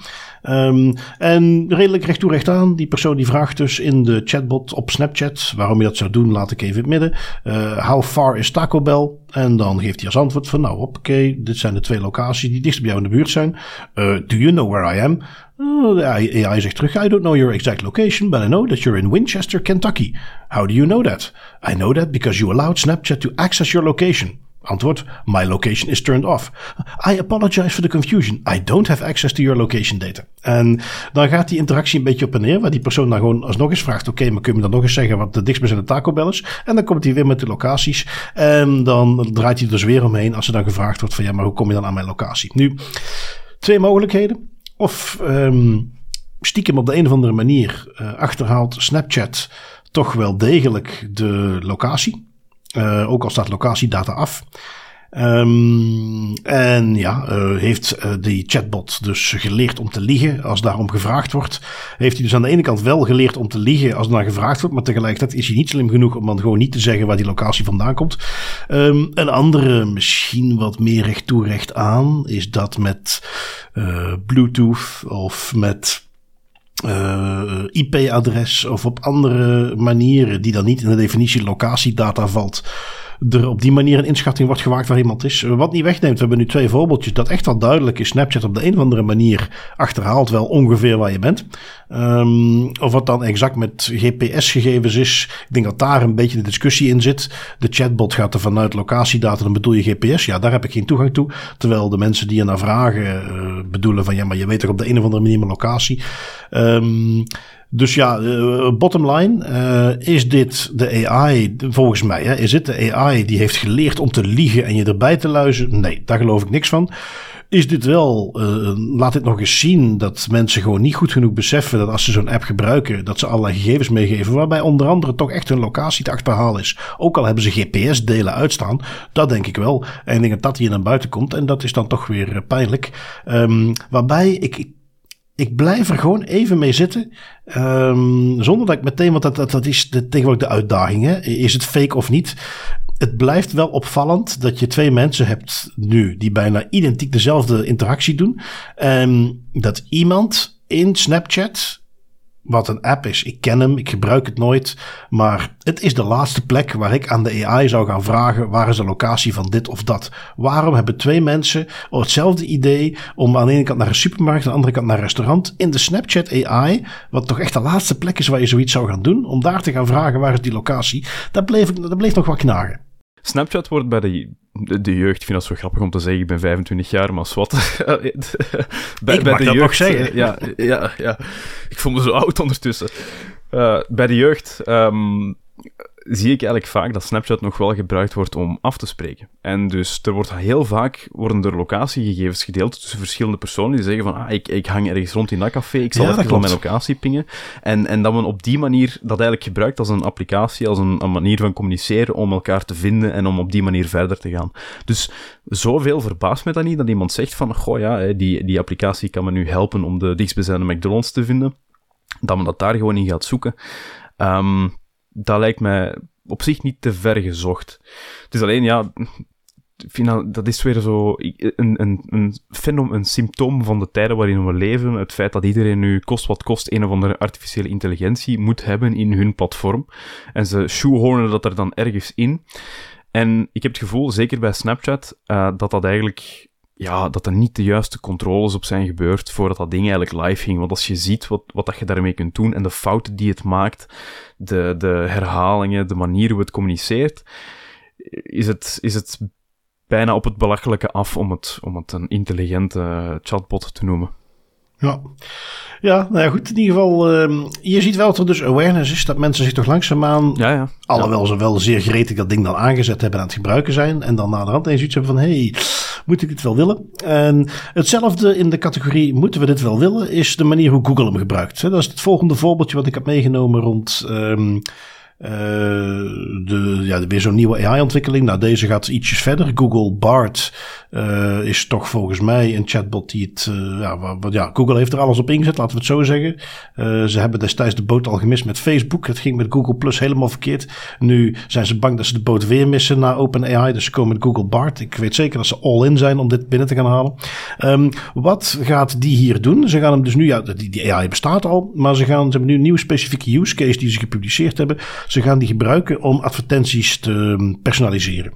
Speaker 1: Um, en redelijk recht toe recht aan. Die persoon die vraagt dus in de chatbot op Snapchat. Waarom je dat zou doen, laat ik even in het midden. Uh, how far is Taco Bell? En dan geeft hij als antwoord van nou oké, dit zijn de twee locaties die dichtst bij jou in de buurt zijn. Uh, do you know where I am? De AI zegt terug, I don't know your exact location, but I know that you're in Winchester, Kentucky. How do you know that? I know that because you allowed Snapchat to access your location. Antwoord: My location is turned off. I apologize for the confusion. I don't have access to your location data. En dan gaat die interactie een beetje op en neer, waar die persoon dan gewoon alsnog eens vraagt: Oké, maar kun je me dan nog eens zeggen wat de dichtstbijzijnde Taco Bell is? En dan komt hij weer met de locaties. En dan draait hij dus weer omheen als er dan gevraagd wordt: van ja, maar hoe kom je dan aan mijn locatie? Nu, twee mogelijkheden. Of um, stiekem op de een of andere manier achterhaalt Snapchat toch wel degelijk de locatie. ook al staat locatiedata af. Um, en ja, uh, heeft uh, die chatbot dus geleerd om te liegen als daarom gevraagd wordt. Heeft hij dus aan de ene kant wel geleerd om te liegen als naar gevraagd wordt, maar tegelijkertijd is hij niet slim genoeg om dan gewoon niet te zeggen waar die locatie vandaan komt. Um, een andere, misschien wat meer recht toe recht aan, is dat met uh, Bluetooth of met IP-adres of op andere manieren die dan niet in de definitie locatiedata valt er op die manier een inschatting wordt gemaakt waar iemand is. Wat niet wegneemt, we hebben nu twee voorbeeldjes dat echt wel duidelijk is. Snapchat op de een of andere manier achterhaalt wel ongeveer waar je bent. Um, of wat dan exact met GPS-gegevens is. Ik denk dat daar een beetje de discussie in zit. De chatbot gaat er vanuit locatiedata, dan bedoel je GPS. Ja, daar heb ik geen toegang toe. Terwijl de mensen die je naar vragen uh, bedoelen van ja, maar je weet toch op de een of andere manier mijn locatie. Um, dus ja, uh, bottom line, uh, is dit de AI, volgens mij, hè, is het de AI die heeft geleerd om te liegen en je erbij te luizen? Nee, daar geloof ik niks van. Is dit wel, uh, laat dit nog eens zien dat mensen gewoon niet goed genoeg beseffen dat als ze zo'n app gebruiken, dat ze allerlei gegevens meegeven, waarbij onder andere toch echt hun locatie te achterhalen is. Ook al hebben ze GPS-delen uitstaan, dat denk ik wel. En ik denk dat dat hier naar buiten komt en dat is dan toch weer pijnlijk. Um, waarbij ik ik blijf er gewoon even mee zitten. Um, zonder dat ik meteen, want dat, dat, dat is tegenwoordig de uitdaging. Hè? Is het fake of niet? Het blijft wel opvallend dat je twee mensen hebt nu die bijna identiek dezelfde interactie doen. En dat iemand in Snapchat wat een app is. Ik ken hem, ik gebruik het nooit. Maar het is de laatste plek waar ik aan de AI zou gaan vragen: waar is de locatie van dit of dat? Waarom hebben twee mensen hetzelfde idee om aan de ene kant naar een supermarkt, aan de andere kant naar een restaurant, in de Snapchat AI, wat toch echt de laatste plek is waar je zoiets zou gaan doen, om daar te gaan vragen: waar is die locatie? Dat bleef, dat bleef nog wat knagen.
Speaker 2: Snapchat wordt bij de, de, jeugd, ik vind dat zo grappig om te zeggen, ik ben 25 jaar, maar wat.
Speaker 1: bij, ik bij de dat jeugd, zeggen.
Speaker 2: Ja, ja, ja, ik voel me zo oud ondertussen. Uh, bij de jeugd um, zie ik eigenlijk vaak dat Snapchat nog wel gebruikt wordt om af te spreken. En dus er wordt heel vaak worden er locatiegegevens gedeeld tussen verschillende personen die zeggen van ah, ik, ik hang ergens rond in dat café, ik zal ja, even van mijn locatie pingen. En, en dat men op die manier dat eigenlijk gebruikt als een applicatie, als een, een manier van communiceren om elkaar te vinden en om op die manier verder te gaan. Dus zoveel verbaast me dat niet dat iemand zegt van goh ja, die, die applicatie kan me nu helpen om de dichtstbijzijnde McDonald's te vinden. Dat men dat daar gewoon in gaat zoeken. Um, dat lijkt mij op zich niet te ver gezocht. Het is alleen, ja, dat is weer zo een, een, een, fenom, een symptoom van de tijden waarin we leven. Het feit dat iedereen nu kost wat kost een of andere artificiële intelligentie moet hebben in hun platform. En ze shoehornen dat er dan ergens in. En ik heb het gevoel, zeker bij Snapchat, uh, dat dat eigenlijk ja, dat er niet de juiste controles op zijn gebeurd voordat dat ding eigenlijk live ging. Want als je ziet wat, wat dat je daarmee kunt doen en de fouten die het maakt, de, de herhalingen, de manier hoe het communiceert, is het, is het bijna op het belachelijke af om het, om het een intelligente chatbot te noemen.
Speaker 1: Ja. Ja, nou ja, goed. In ieder geval, uh, je ziet wel dat er dus awareness is dat mensen zich toch langzaamaan,
Speaker 2: ja, ja.
Speaker 1: alhoewel ja. ze wel zeer gretig dat ding dan aangezet hebben aan het gebruiken zijn, en dan na de hand eens iets hebben van, hey, moet ik dit wel willen? En hetzelfde in de categorie, moeten we dit wel willen, is de manier hoe Google hem gebruikt. Dat is het volgende voorbeeldje wat ik heb meegenomen rond... Um, uh, de, ja, weer zo'n nieuwe AI-ontwikkeling. Nou, deze gaat ietsjes verder. Google Bart uh, is toch volgens mij een chatbot die het. Uh, ja, wat, ja, Google heeft er alles op ingezet, laten we het zo zeggen. ze hebben destijds de boot al gemist met Facebook. Het ging met Google Plus helemaal verkeerd. Nu zijn ze bang dat ze de boot weer missen na OpenAI. Dus ze komen met Google Bart. Ik weet zeker dat ze all-in zijn om dit binnen te gaan halen. Um, wat gaat die hier doen? Ze gaan hem dus nu, ja, die AI bestaat al, maar ze, gaan, ze hebben nu een nieuwe specifieke use case die ze gepubliceerd hebben. Ze gaan die gebruiken om advertenties te personaliseren.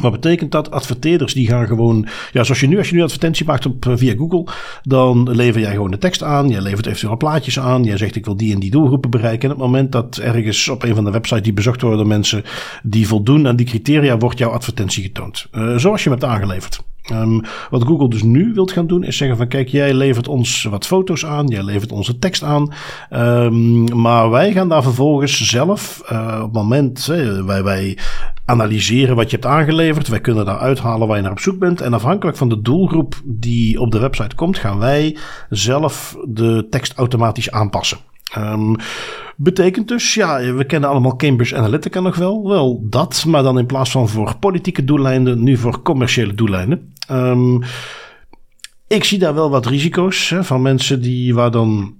Speaker 1: Wat betekent dat? Adverteerders die gaan gewoon, ja, zoals je nu, als je nu advertentie maakt op, eh, via Google, dan lever jij gewoon de tekst aan. Je levert eventueel plaatjes aan. Jij zegt ik wil die en die doelgroepen bereiken. En op het moment dat ergens op een van de websites die bezocht worden door mensen die voldoen aan die criteria, wordt jouw advertentie getoond. Uh, zoals je hem hebt aangeleverd. Um, wat Google dus nu wilt gaan doen, is zeggen van kijk, jij levert ons wat foto's aan, jij levert onze tekst aan. Um, maar wij gaan daar vervolgens zelf, uh, op het moment, uh, wij, wij analyseren wat je hebt aangeleverd. Wij kunnen daar uithalen waar je naar op zoek bent. En afhankelijk van de doelgroep die op de website komt, gaan wij zelf de tekst automatisch aanpassen. Um, betekent dus, ja, we kennen allemaal Cambridge Analytica nog wel. Wel dat, maar dan in plaats van voor politieke doeleinden, nu voor commerciële doeleinden. Um, ik zie daar wel wat risico's hè, van mensen die waar dan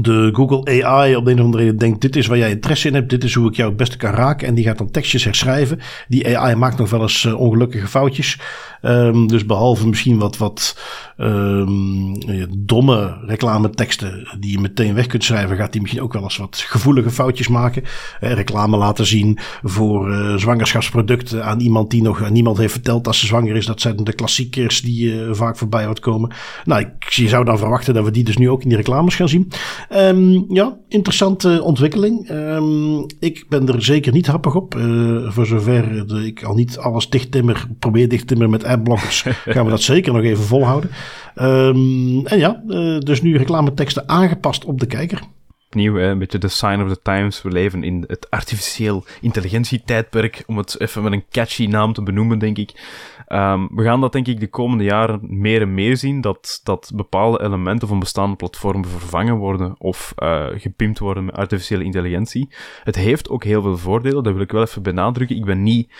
Speaker 1: de Google AI op de een of andere reden denkt: dit is waar jij interesse in hebt, dit is hoe ik jou het beste kan raken. En die gaat dan tekstjes herschrijven. Die AI maakt nog wel eens uh, ongelukkige foutjes. Um, dus behalve misschien wat, wat um, domme reclameteksten die je meteen weg kunt schrijven, gaat hij misschien ook wel eens wat gevoelige foutjes maken. Uh, reclame laten zien voor zwangerschapsproducten aan iemand die nog aan niemand heeft verteld dat ze zwanger is. Dat zijn de klassiekers die vaak voorbij hoort komen. Nou, ik je zou dan verwachten dat we die dus nu ook in die reclames gaan zien. Um, ja, interessante ontwikkeling. Um, ik ben er zeker niet happig op. Uh, voor zover de, ik al niet alles dichttimmer, probeer dichttimmer met adblockers, gaan we dat zeker nog even volhouden. Um, en ja, uh, dus nu reclameteksten aangepast op de kijker
Speaker 2: opnieuw een beetje de sign of the times. We leven in het artificieel intelligentietijdperk, om het even met een catchy naam te benoemen, denk ik. Um, we gaan dat denk ik de komende jaren meer en meer zien, dat, dat bepaalde elementen van bestaande platformen vervangen worden of uh, gepimpt worden met artificiële intelligentie. Het heeft ook heel veel voordelen, dat wil ik wel even benadrukken. Ik ben niet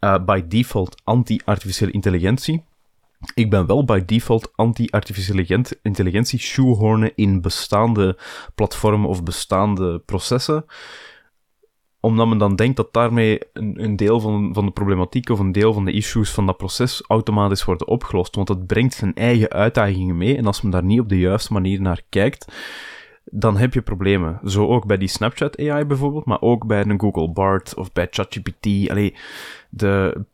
Speaker 2: uh, by default anti-artificiële intelligentie. Ik ben wel by default anti-artificiële intelligentie shoehornen in bestaande platformen of bestaande processen omdat men dan denkt dat daarmee een, een, deel van, van de problematiek of een deel van de issues van dat proces automatisch worden opgelost. Want het brengt zijn eigen uitdagingen mee. En als men daar niet op de juiste manier naar kijkt, dan heb je problemen. Zo ook bij die Snapchat AI bijvoorbeeld, maar ook bij een Google Bart of bij ChatGPT. Allee, de,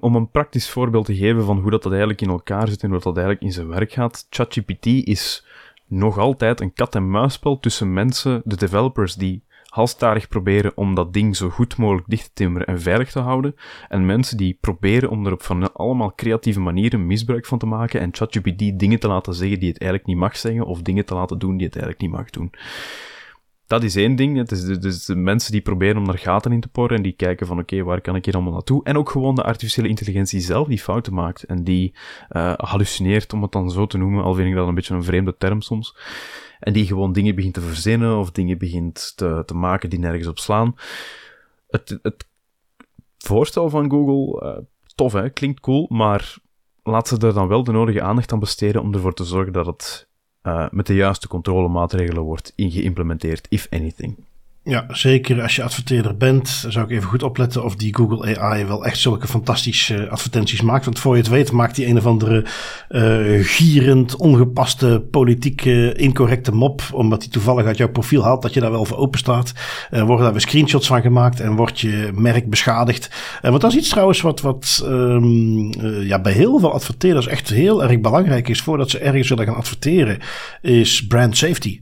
Speaker 2: om een praktisch voorbeeld te geven van hoe dat, dat eigenlijk in elkaar zit en hoe dat eigenlijk in zijn werk gaat. ChatGPT is nog altijd een kat-en-muisspel tussen mensen, de developers die halstarig proberen om dat ding zo goed mogelijk dicht te timmeren en veilig te houden. En mensen die proberen om er op van allemaal creatieve manieren misbruik van te maken en ChatGPT dingen te laten zeggen die het eigenlijk niet mag zeggen, of dingen te laten doen die het eigenlijk niet mag doen. Dat is één ding. Het is dus de mensen die proberen om daar gaten in te porren en die kijken van oké, waar kan ik hier allemaal naartoe? En ook gewoon de artificiële intelligentie zelf die fouten maakt en die uh, hallucineert, om het dan zo te noemen, al vind ik dat een beetje een vreemde term soms. En die gewoon dingen begint te verzinnen of dingen begint te, te maken die nergens op slaan. Het, het voorstel van Google, uh, tof hè, klinkt cool, maar laat ze er dan wel de nodige aandacht aan besteden om ervoor te zorgen dat het uh, met de juiste controlemaatregelen wordt ingeïmplementeerd, if anything.
Speaker 1: Ja, zeker als je adverteerder bent, zou ik even goed opletten of die Google AI wel echt zulke fantastische advertenties maakt. Want voor je het weet maakt die een of andere uh, gierend, ongepaste, politieke, incorrecte mop, omdat hij toevallig uit jouw profiel haalt dat je daar wel voor open staat. Uh, worden daar weer screenshots van gemaakt en wordt je merk beschadigd. Uh, want dat is iets trouwens wat, wat um, ja, bij heel veel adverteerders echt heel erg belangrijk is voordat ze ergens willen gaan adverteren, is brand safety.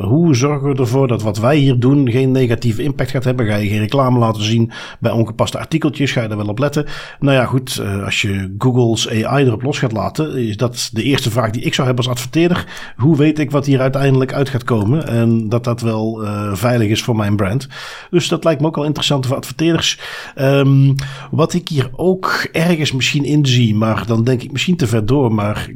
Speaker 1: hoe zorgen we ervoor dat wat wij hier doen geen negatieve impact gaat hebben? Ga je geen reclame laten zien bij ongepaste artikeltjes? Ga je daar wel op letten? Nou ja, goed, uh, als je Google's AI erop los gaat laten, is dat de eerste vraag die ik zou hebben als adverteerder. Hoe weet ik wat hier uiteindelijk uit gaat komen? En dat dat wel uh, veilig is voor mijn brand. Dus dat lijkt me ook al interessant voor adverteerders. Um, wat ik hier ook ergens misschien in zie, maar dan denk ik misschien te ver door. Maar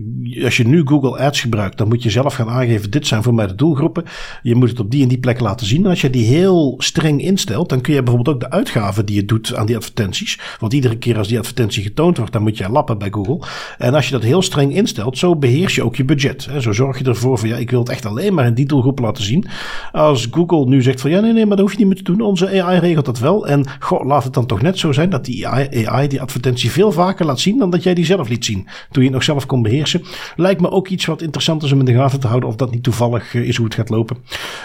Speaker 1: als je nu Google Ads gebruikt, dan moet je zelf gaan aangeven: dit zijn voor mij de doelgroepen. Je moet het op die en die plek laten zien. En als je die heel streng instelt, dan kun je bijvoorbeeld ook de uitgaven die je doet aan die advertenties. Want iedere keer als die advertentie getoond wordt, dan moet je lappen bij Google. En als je dat heel streng instelt, zo beheers je ook je budget. Zo zorg je ervoor van ja, ik wil het echt alleen maar in die doelgroep laten zien. Als Google nu zegt van ja, nee, nee, maar dat hoef je niet meer te doen. Onze AI regelt dat wel. En goh, laat het dan toch net zo zijn dat die AI, die advertentie veel vaker laat zien dan dat jij die zelf liet zien. Toen je het nog zelf kon beheersen. Lijkt me ook iets wat interessant is om in de gaten te houden of dat niet toevallig is hoe het gaat lopen.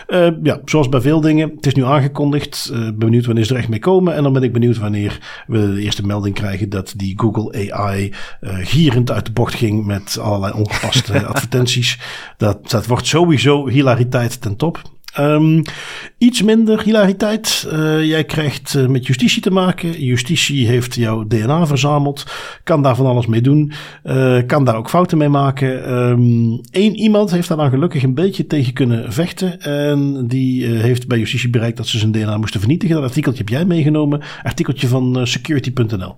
Speaker 1: Uh, ja, zoals bij veel dingen het is nu aangekondigd. Uh, benieuwd wanneer ze er echt mee komen. En dan ben ik benieuwd wanneer we de eerste melding krijgen dat die Google AI uh, gierend uit de bocht ging met allerlei ongepaste advertenties. Dat, dat wordt sowieso hilariteit ten top. Um, iets minder hilariteit. Uh, jij krijgt uh, met justitie te maken. Justitie heeft jouw DNA verzameld. Kan daar van alles mee doen. Uh, kan daar ook fouten mee maken. Eén iemand heeft daar dan gelukkig een beetje tegen kunnen vechten. En die heeft bij justitie bereikt dat ze zijn DNA moesten vernietigen. Dat artikeltje heb jij meegenomen. Artikeltje van security.nl.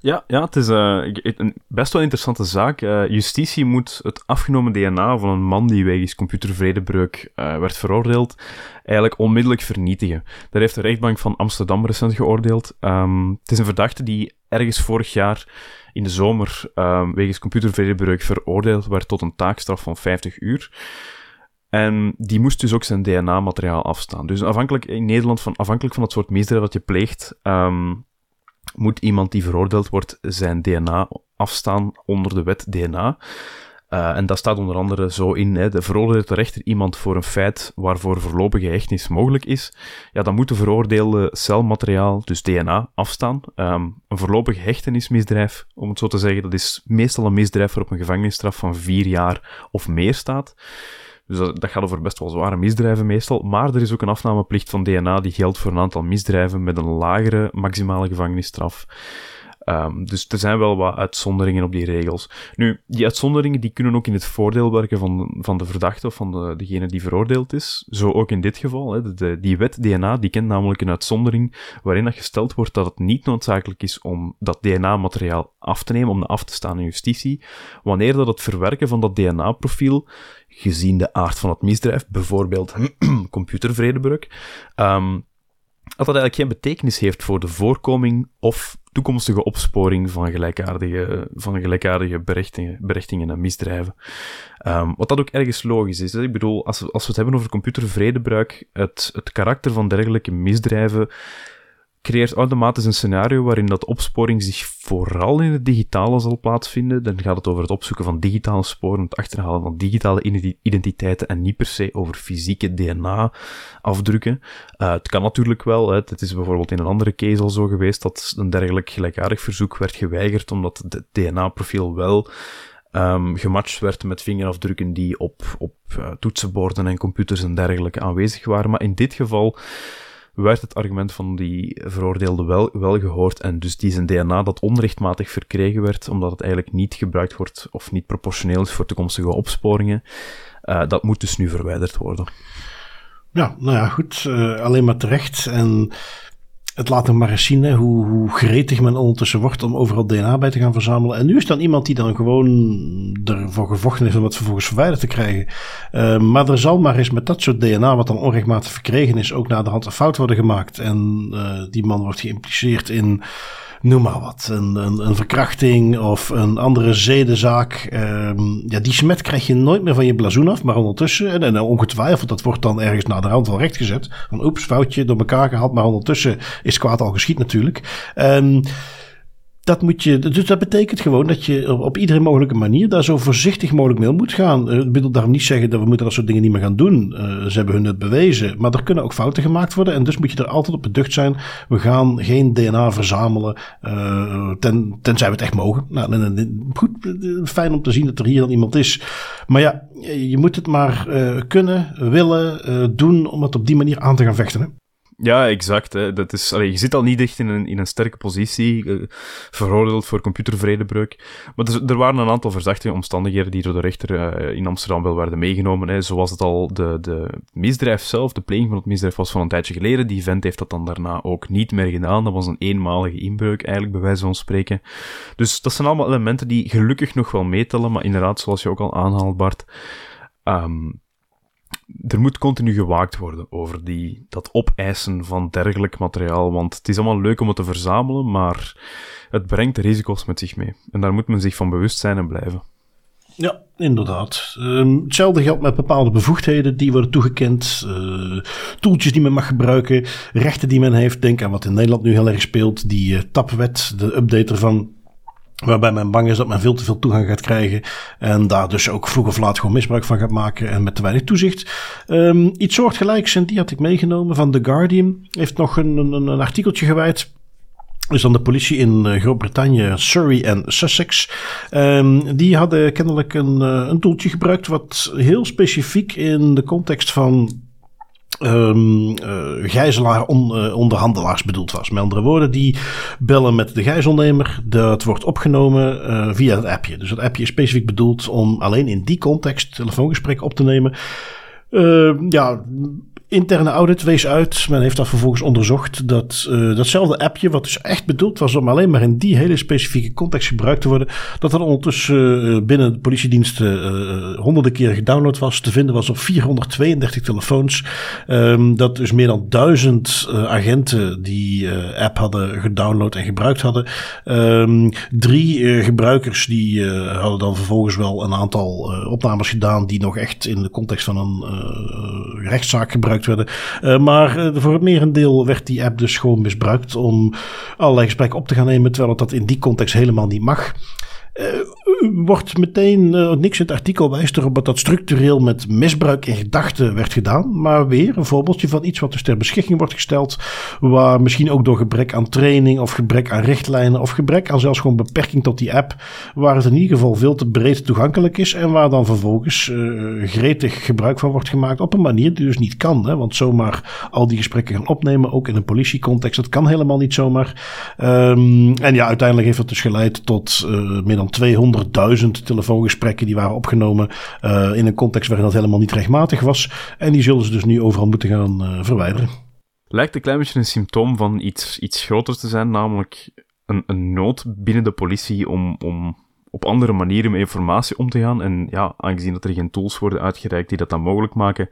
Speaker 2: Ja, ja het is uh, een best wel interessante zaak. Uh, justitie moet het afgenomen DNA van een man die wegens computervredebreuk uh, werd veroordeeld, eigenlijk onmiddellijk vernietigen. Daar heeft de rechtbank van Amsterdam recent geoordeeld. Um, het is een verdachte die ergens vorig jaar in de zomer um, wegens computervredebreuk veroordeeld werd tot een taakstraf van 50 uur. En die moest dus ook zijn DNA-materiaal afstaan. Dus afhankelijk in Nederland, van, afhankelijk van het soort misdrijf dat je pleegt, um, moet iemand die veroordeeld wordt zijn DNA afstaan onder de wet DNA. Uh, en dat staat onder andere zo in, hè, de veroordeelde rechter iemand voor een feit waarvoor voorlopige hechtenis mogelijk is, ja, dan moet de veroordeelde celmateriaal, dus DNA, afstaan. Um, een voorlopig hechtenismisdrijf, om het zo te zeggen, dat is meestal een misdrijf waarop een gevangenisstraf van vier jaar of meer staat. Dus dat, dat, gaat over best wel zware misdrijven meestal. Maar er is ook een afnameplicht van DNA die geldt voor een aantal misdrijven met een lagere maximale gevangenisstraf. Um, dus er zijn wel wat uitzonderingen op die regels. Nu, die uitzonderingen die kunnen ook in het voordeel werken van, van de verdachte of van de, degene die veroordeeld is. Zo ook in dit geval. Hè. De, die wet DNA die kent namelijk een uitzondering waarin dat gesteld wordt dat het niet noodzakelijk is om dat DNA-materiaal af te nemen, om af te staan in justitie, wanneer dat het verwerken van dat DNA-profiel gezien de aard van het misdrijf, bijvoorbeeld computervredebreuk, um, dat dat eigenlijk geen betekenis heeft voor de voorkoming of toekomstige opsporing van gelijkaardige, van gelijkaardige berechtingen, berechtingen en misdrijven. Um, wat dat ook ergens logisch is. Ik bedoel, als als we het hebben over computervredebruik, het, het karakter van dergelijke misdrijven creëert automatisch een scenario waarin dat opsporing zich vooral in het digitale zal plaatsvinden. Dan gaat het over het opzoeken van digitale sporen, het achterhalen van digitale identiteiten en niet per se over fysieke DNA-afdrukken. Uh, het kan natuurlijk wel. Hè. Het is bijvoorbeeld in een andere case al zo geweest dat een dergelijk gelijkaardig verzoek werd geweigerd omdat het DNA-profiel wel um, gematcht werd met vingerafdrukken die op, op uh, toetsenborden en computers en dergelijke aanwezig waren. Maar in dit geval werd het argument van die veroordeelde wel, wel gehoord en dus die zijn DNA dat onrechtmatig verkregen werd, omdat het eigenlijk niet gebruikt wordt of niet proportioneel is voor toekomstige opsporingen, uh, dat moet dus nu verwijderd worden.
Speaker 1: Ja, nou ja, goed. Uh, alleen maar terecht. En het laat nog maar eens zien hè, hoe, hoe gretig men ondertussen wordt om overal DNA bij te gaan verzamelen. En nu is dan iemand die dan gewoon ervoor gevochten heeft om het vervolgens verwijderd te krijgen. Uh, maar er zal maar eens met dat soort DNA, wat dan onrechtmatig verkregen is, ook naar de hand een fout worden gemaakt. En uh, die man wordt geïmpliceerd in noem maar wat, een, een, een verkrachting of een andere zedenzaak. Um, ja, die smet krijg je nooit meer van je blazoen af, maar ondertussen, en, ongetwijfeld, dat wordt dan ergens naar de rand wel rechtgezet. Van oeps, foutje door elkaar gehaald, maar ondertussen is kwaad al geschied natuurlijk. Um, dat moet je, dus dat betekent gewoon dat je op, iedere mogelijke manier daar zo voorzichtig mogelijk mee moet gaan. Uh, ik wil daarom niet zeggen dat we moeten dat soort dingen niet meer gaan doen. Uh, ze hebben hun het bewezen. Maar er kunnen ook fouten gemaakt worden. En dus moet je er altijd op beducht zijn. We gaan geen DNA verzamelen. Uh, ten, tenzij we het echt mogen. Nou, goed, fijn om te zien dat er hier dan iemand is. Maar ja, je moet het maar kunnen, willen, doen om het op die manier aan te gaan vechten. Hè?
Speaker 2: Ja, exact. Hè. Dat is, allee, je zit al niet echt in een, in een sterke positie, uh, veroordeeld voor computervredebreuk. Maar er, er, waren een aantal verzachte omstandigheden die door de rechter uh, in Amsterdam wel werden meegenomen. Hè. Zoals het al de, de misdrijf zelf, de pleging van het misdrijf was van een tijdje geleden. Die vent heeft dat dan daarna ook niet meer gedaan. Dat was een eenmalige inbreuk, eigenlijk, bij wijze van spreken. Dus dat zijn allemaal elementen die gelukkig nog wel meetellen, maar inderdaad, zoals je ook al aanhaalt, Bart... Um, er moet continu gewaakt worden over die, dat opeisen van dergelijk materiaal. Want het is allemaal leuk om het te verzamelen, maar het brengt risico's met zich mee. En daar moet men zich van bewust zijn en blijven.
Speaker 1: Ja, inderdaad. Um, hetzelfde geldt met bepaalde bevoegdheden die worden toegekend. Uh, toeltjes die men mag gebruiken. Rechten die men heeft. Denk aan wat in Nederland nu heel erg speelt. Die uh, tapwet, de update ervan. Waarbij men bang is dat men veel te veel toegang gaat krijgen. En daar dus ook vroeg of laat gewoon misbruik van gaat maken. En met te weinig toezicht. Um, iets soortgelijks, en die had ik meegenomen van The Guardian. Heeft nog een, een, een artikeltje gewijd. Dus dan de politie in eh, Groot-Brittannië, Surrey en Sussex. Um, die hadden kennelijk een, uh, een doeltje gebruikt wat heel specifiek in de context van um, gijzelaar on, onderhandelaars bedoeld was. Met andere woorden, die bellen met de gijzelnemer. Dat wordt opgenomen via het appje. Dus het appje is specifiek bedoeld om alleen in die context telefoongesprekken op te nemen. Uh, ja, interne audit wees uit, men heeft dat vervolgens onderzocht, dat uh, datzelfde appje, wat dus echt bedoeld was om alleen maar in die hele specifieke context gebruikt te worden, dat dat ondertussen uh, binnen de politiediensten uh, honderden keer gedownload was, te vinden was op 432 telefoons. Um, dat dus meer dan duizend agenten die app hadden gedownload en gebruikt hadden. Um, drie gebruikers die hadden dan vervolgens wel een aantal opnames gedaan die nog echt in de context van een rechtszaak gebruikt Uh, maar uh, voor het merendeel werd die app dus gewoon misbruikt om allerlei gesprekken op te gaan nemen, terwijl het dat in die context helemaal niet mag. Uh, wordt meteen uh, niks in het artikel wijst erop dat dat structureel met misbruik in gedachten werd gedaan. Maar weer een voorbeeldje van iets wat dus ter beschikking wordt gesteld. Waar misschien ook door gebrek aan training of gebrek aan richtlijnen of gebrek aan zelfs gewoon beperking tot die app. Waar het in ieder geval veel te breed toegankelijk is. En waar dan vervolgens uh, gretig gebruik van wordt gemaakt op een manier die dus niet kan. Hè? Want zomaar al die gesprekken gaan opnemen, ook in een politiecontext, dat kan helemaal niet zomaar. Um, en ja, uiteindelijk heeft dat dus geleid tot uh, meer dan 200 duizend telefoongesprekken die waren opgenomen uh, in een context waarin dat helemaal niet rechtmatig was. En die zullen ze dus nu overal moeten gaan uh, verwijderen.
Speaker 2: Lijkt een klein beetje een symptoom van iets, iets groters te zijn, namelijk een, een nood binnen de politie om, om op andere manieren met informatie om te gaan. En ja, aangezien dat er geen tools worden uitgereikt die dat dan mogelijk maken,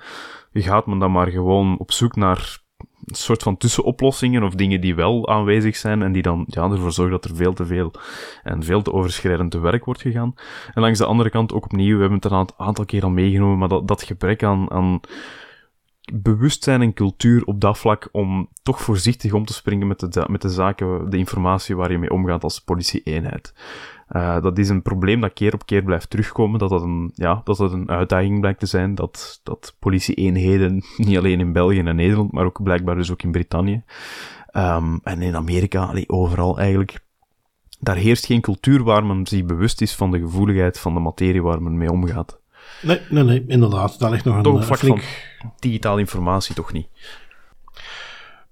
Speaker 2: gaat men dan maar gewoon op zoek naar soort van tussenoplossingen of dingen die wel aanwezig zijn en die dan ja, ervoor zorgen dat er veel te veel en veel te overschrijdend te werk wordt gegaan. En langs de andere kant ook opnieuw, we hebben het een aantal keer al meegenomen, maar dat, dat gebrek aan, aan bewustzijn en cultuur op dat vlak om toch voorzichtig om te springen met de, met de zaken, de informatie waar je mee omgaat als politie-eenheid. Uh, dat is een probleem dat keer op keer blijft terugkomen, dat dat een, ja, dat dat een uitdaging blijkt te zijn, dat, dat politie-eenheden, niet alleen in België en Nederland, maar ook blijkbaar dus ook in Brittannië, um, en in Amerika, allee, overal eigenlijk, daar heerst geen cultuur waar men zich bewust is van de gevoeligheid van de materie waar men mee omgaat.
Speaker 1: Nee, nee, nee, inderdaad. Daar ligt nog een,
Speaker 2: toch, vlak flink... van digitale informatie toch niet.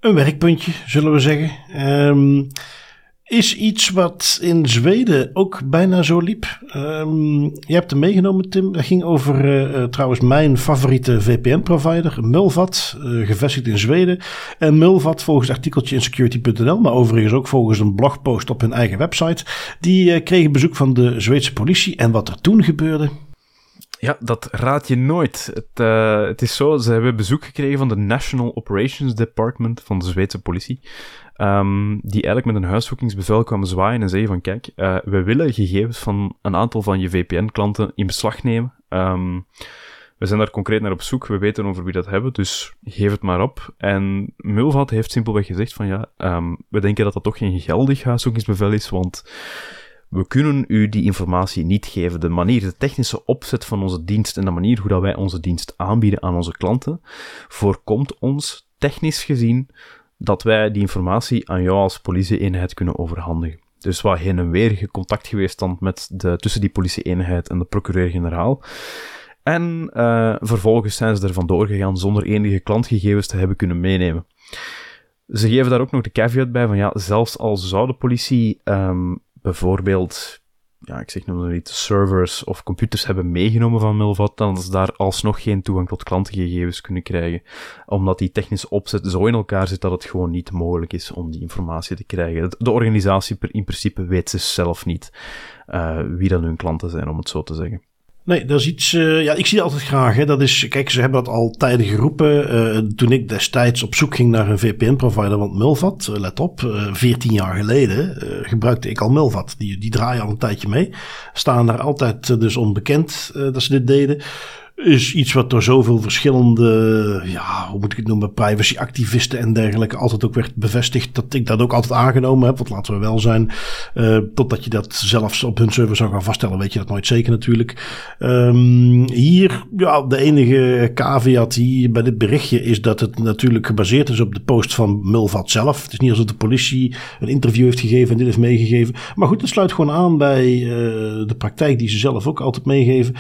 Speaker 1: Een werkpuntje, zullen we zeggen. Um, is iets wat in Zweden ook bijna zo liep. Um, je hebt hem meegenomen, Tim. Dat ging over uh, uh, trouwens mijn favoriete VPN-provider, Mulvat, uh, gevestigd in Zweden. En Mulvat, volgens artikeltje in security.nl, maar overigens ook volgens een blogpost op hun eigen website, die kregen bezoek van de Zweedse politie. En wat er toen gebeurde,
Speaker 2: ja, dat raad je nooit. Het, uh, het is zo, ze hebben bezoek gekregen van de National Operations Department van de Zweedse politie. Um, die eigenlijk met een huiszoekingsbevel kwamen zwaaien en zeiden van kijk, uh, we willen gegevens van een aantal van je VPN-klanten in beslag nemen. Um, we zijn daar concreet naar op zoek, we weten over wie dat hebben, dus geef het maar op. En Mulvat heeft simpelweg gezegd van ja, um, we denken dat dat toch geen geldig huiszoekingsbevel is, want we kunnen u die informatie niet geven. De manier, de technische opzet van onze dienst en de manier hoe dat wij onze dienst aanbieden aan onze klanten, voorkomt ons technisch gezien dat wij die informatie aan jou als politie-eenheid kunnen overhandigen. Dus wat heen en weer contact geweest dan met de, tussen die politie-eenheid en de procureur-generaal. En uh, vervolgens zijn ze er vandoor gegaan zonder enige klantgegevens te hebben kunnen meenemen. Ze geven daar ook nog de caveat bij van ja, zelfs al zou de politie um, bijvoorbeeld ja, ik zeg nog niet, servers of computers hebben meegenomen van Milvat, dan ze daar alsnog geen toegang tot klantengegevens kunnen krijgen. Omdat die technische opzet zo in elkaar zit dat het gewoon niet mogelijk is om die informatie te krijgen. De organisatie in principe weet ze zelf niet uh, wie dan hun klanten zijn, om het zo te zeggen.
Speaker 1: Nee, dat is iets. Uh, ja, ik zie altijd graag. Hè. Dat is, kijk, ze hebben dat al tijden geroepen. Uh, toen ik destijds op zoek ging naar een VPN-provider, want Mulvat, uh, let op, 14 jaar geleden gebruikte ik al Mulvat. Die, die draaien al een tijdje mee. Staan daar altijd dus onbekend dat ze dit deden is iets wat door zoveel verschillende, ja, hoe moet ik het noemen, privacyactivisten en dergelijke altijd ook werd bevestigd. Dat ik dat ook altijd aangenomen heb, want laten we wel zijn. Uh, totdat je dat zelfs op hun server zou gaan vaststellen, weet je dat nooit zeker natuurlijk. Um, hier, ja, de enige caveat hier bij dit berichtje is dat het natuurlijk gebaseerd is op de post van Mulvat zelf. Het is niet alsof de politie een interview heeft gegeven en dit heeft meegegeven. Maar goed, het sluit gewoon aan bij uh, de praktijk die ze zelf ook altijd meegeven.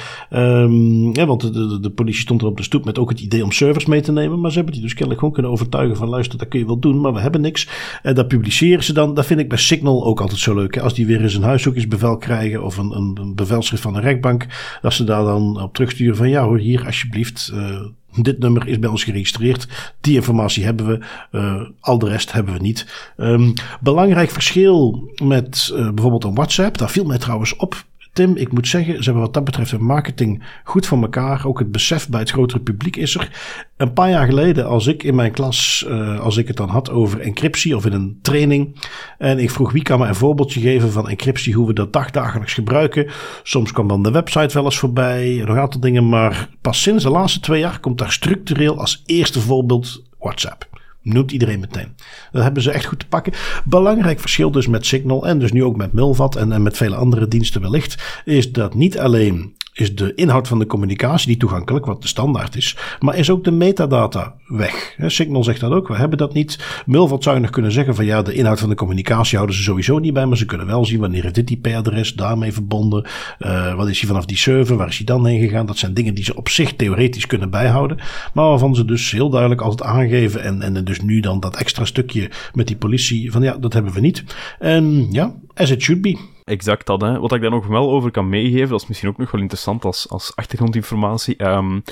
Speaker 1: Ja, want de, de, politie stond er op de stoep met ook het idee om servers mee te nemen. Maar ze hebben die dus kennelijk gewoon kunnen overtuigen van luister, dat kun je wel doen, maar we hebben niks. En dat publiceren ze dan. Dat vind ik bij Signal ook altijd zo leuk. Hè? Als die weer eens een huiszoekingsbevel krijgen of een, een, bevelschrift van een rechtbank. Dat ze daar dan op terugsturen van ja hoor, hier alsjeblieft. Uh, dit nummer is bij ons geregistreerd. Die informatie hebben we. Uh, al de rest hebben we niet. Um, belangrijk verschil met uh, bijvoorbeeld een WhatsApp. Daar viel mij trouwens op Tim, ik moet zeggen, ze hebben wat dat betreft de marketing goed voor elkaar. Ook het besef bij het grotere publiek is er. Een paar jaar geleden, als ik in mijn klas, uh, als ik het dan had over encryptie of in een training. En ik vroeg wie kan me een voorbeeldje geven van encryptie, hoe we dat dagdagelijks gebruiken. Soms kwam dan de website wel eens voorbij, nog een aantal dingen. Maar pas sinds de laatste twee jaar komt daar structureel als eerste voorbeeld WhatsApp. Noemt iedereen meteen. Dat hebben ze echt goed te pakken. Belangrijk verschil dus met Signal en dus nu ook met Mulvat en, en met vele andere diensten wellicht, is dat niet alleen is de inhoud van de communicatie niet toegankelijk, wat de standaard is, maar is ook de metadata weg. Signal zegt dat ook, we hebben dat niet. Je nog kunnen zeggen van ja, de inhoud van de communicatie houden ze sowieso niet bij, maar ze kunnen wel zien wanneer is dit IP-adres daarmee verbonden, uh, wat is hij vanaf die server, waar is hij dan heen gegaan. Dat zijn dingen die ze op zich theoretisch kunnen bijhouden, maar waarvan ze dus heel duidelijk altijd aangeven en, en dus nu dan dat extra stukje met die politie van ja, dat hebben we niet. En ja, as it should be.
Speaker 2: Exact dat, hè. Wat ik daar nog wel over kan meegeven, dat is misschien ook nog wel interessant als, als achtergrondinformatie. Um,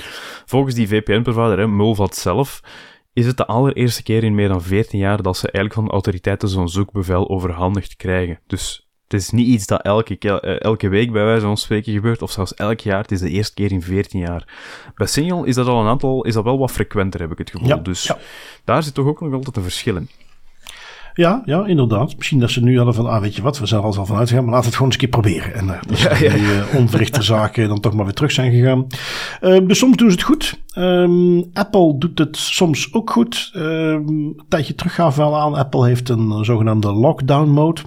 Speaker 2: volgens die VPN-provider, Mulvat zelf, is het de allereerste keer in meer dan 14 jaar dat ze eigenlijk van de autoriteiten zo'n zoekbevel overhandigd krijgen. Dus het is niet iets dat elke, eh, elke week bij wijze van spreken gebeurt, of zelfs elk jaar. Het is de eerste keer in 14 jaar. Bij Signal is dat al een aantal, is dat wel wat frequenter, heb ik het gevoel. dus daar zit toch ook nog altijd een verschil in.
Speaker 1: Ja, ja, inderdaad. Misschien dat ze nu hadden van, ah, weet je wat, we zijn er al van uitgegaan, maar laten we het gewoon eens een keer proberen. En uh, dat ja, ja. die uh, onverrichte zaken dan toch maar weer terug zijn gegaan. Uh, dus soms doen ze het goed. Um, Apple doet het soms ook goed. Um, een tijdje terug gaf wel aan, Apple heeft een zogenaamde lockdown mode.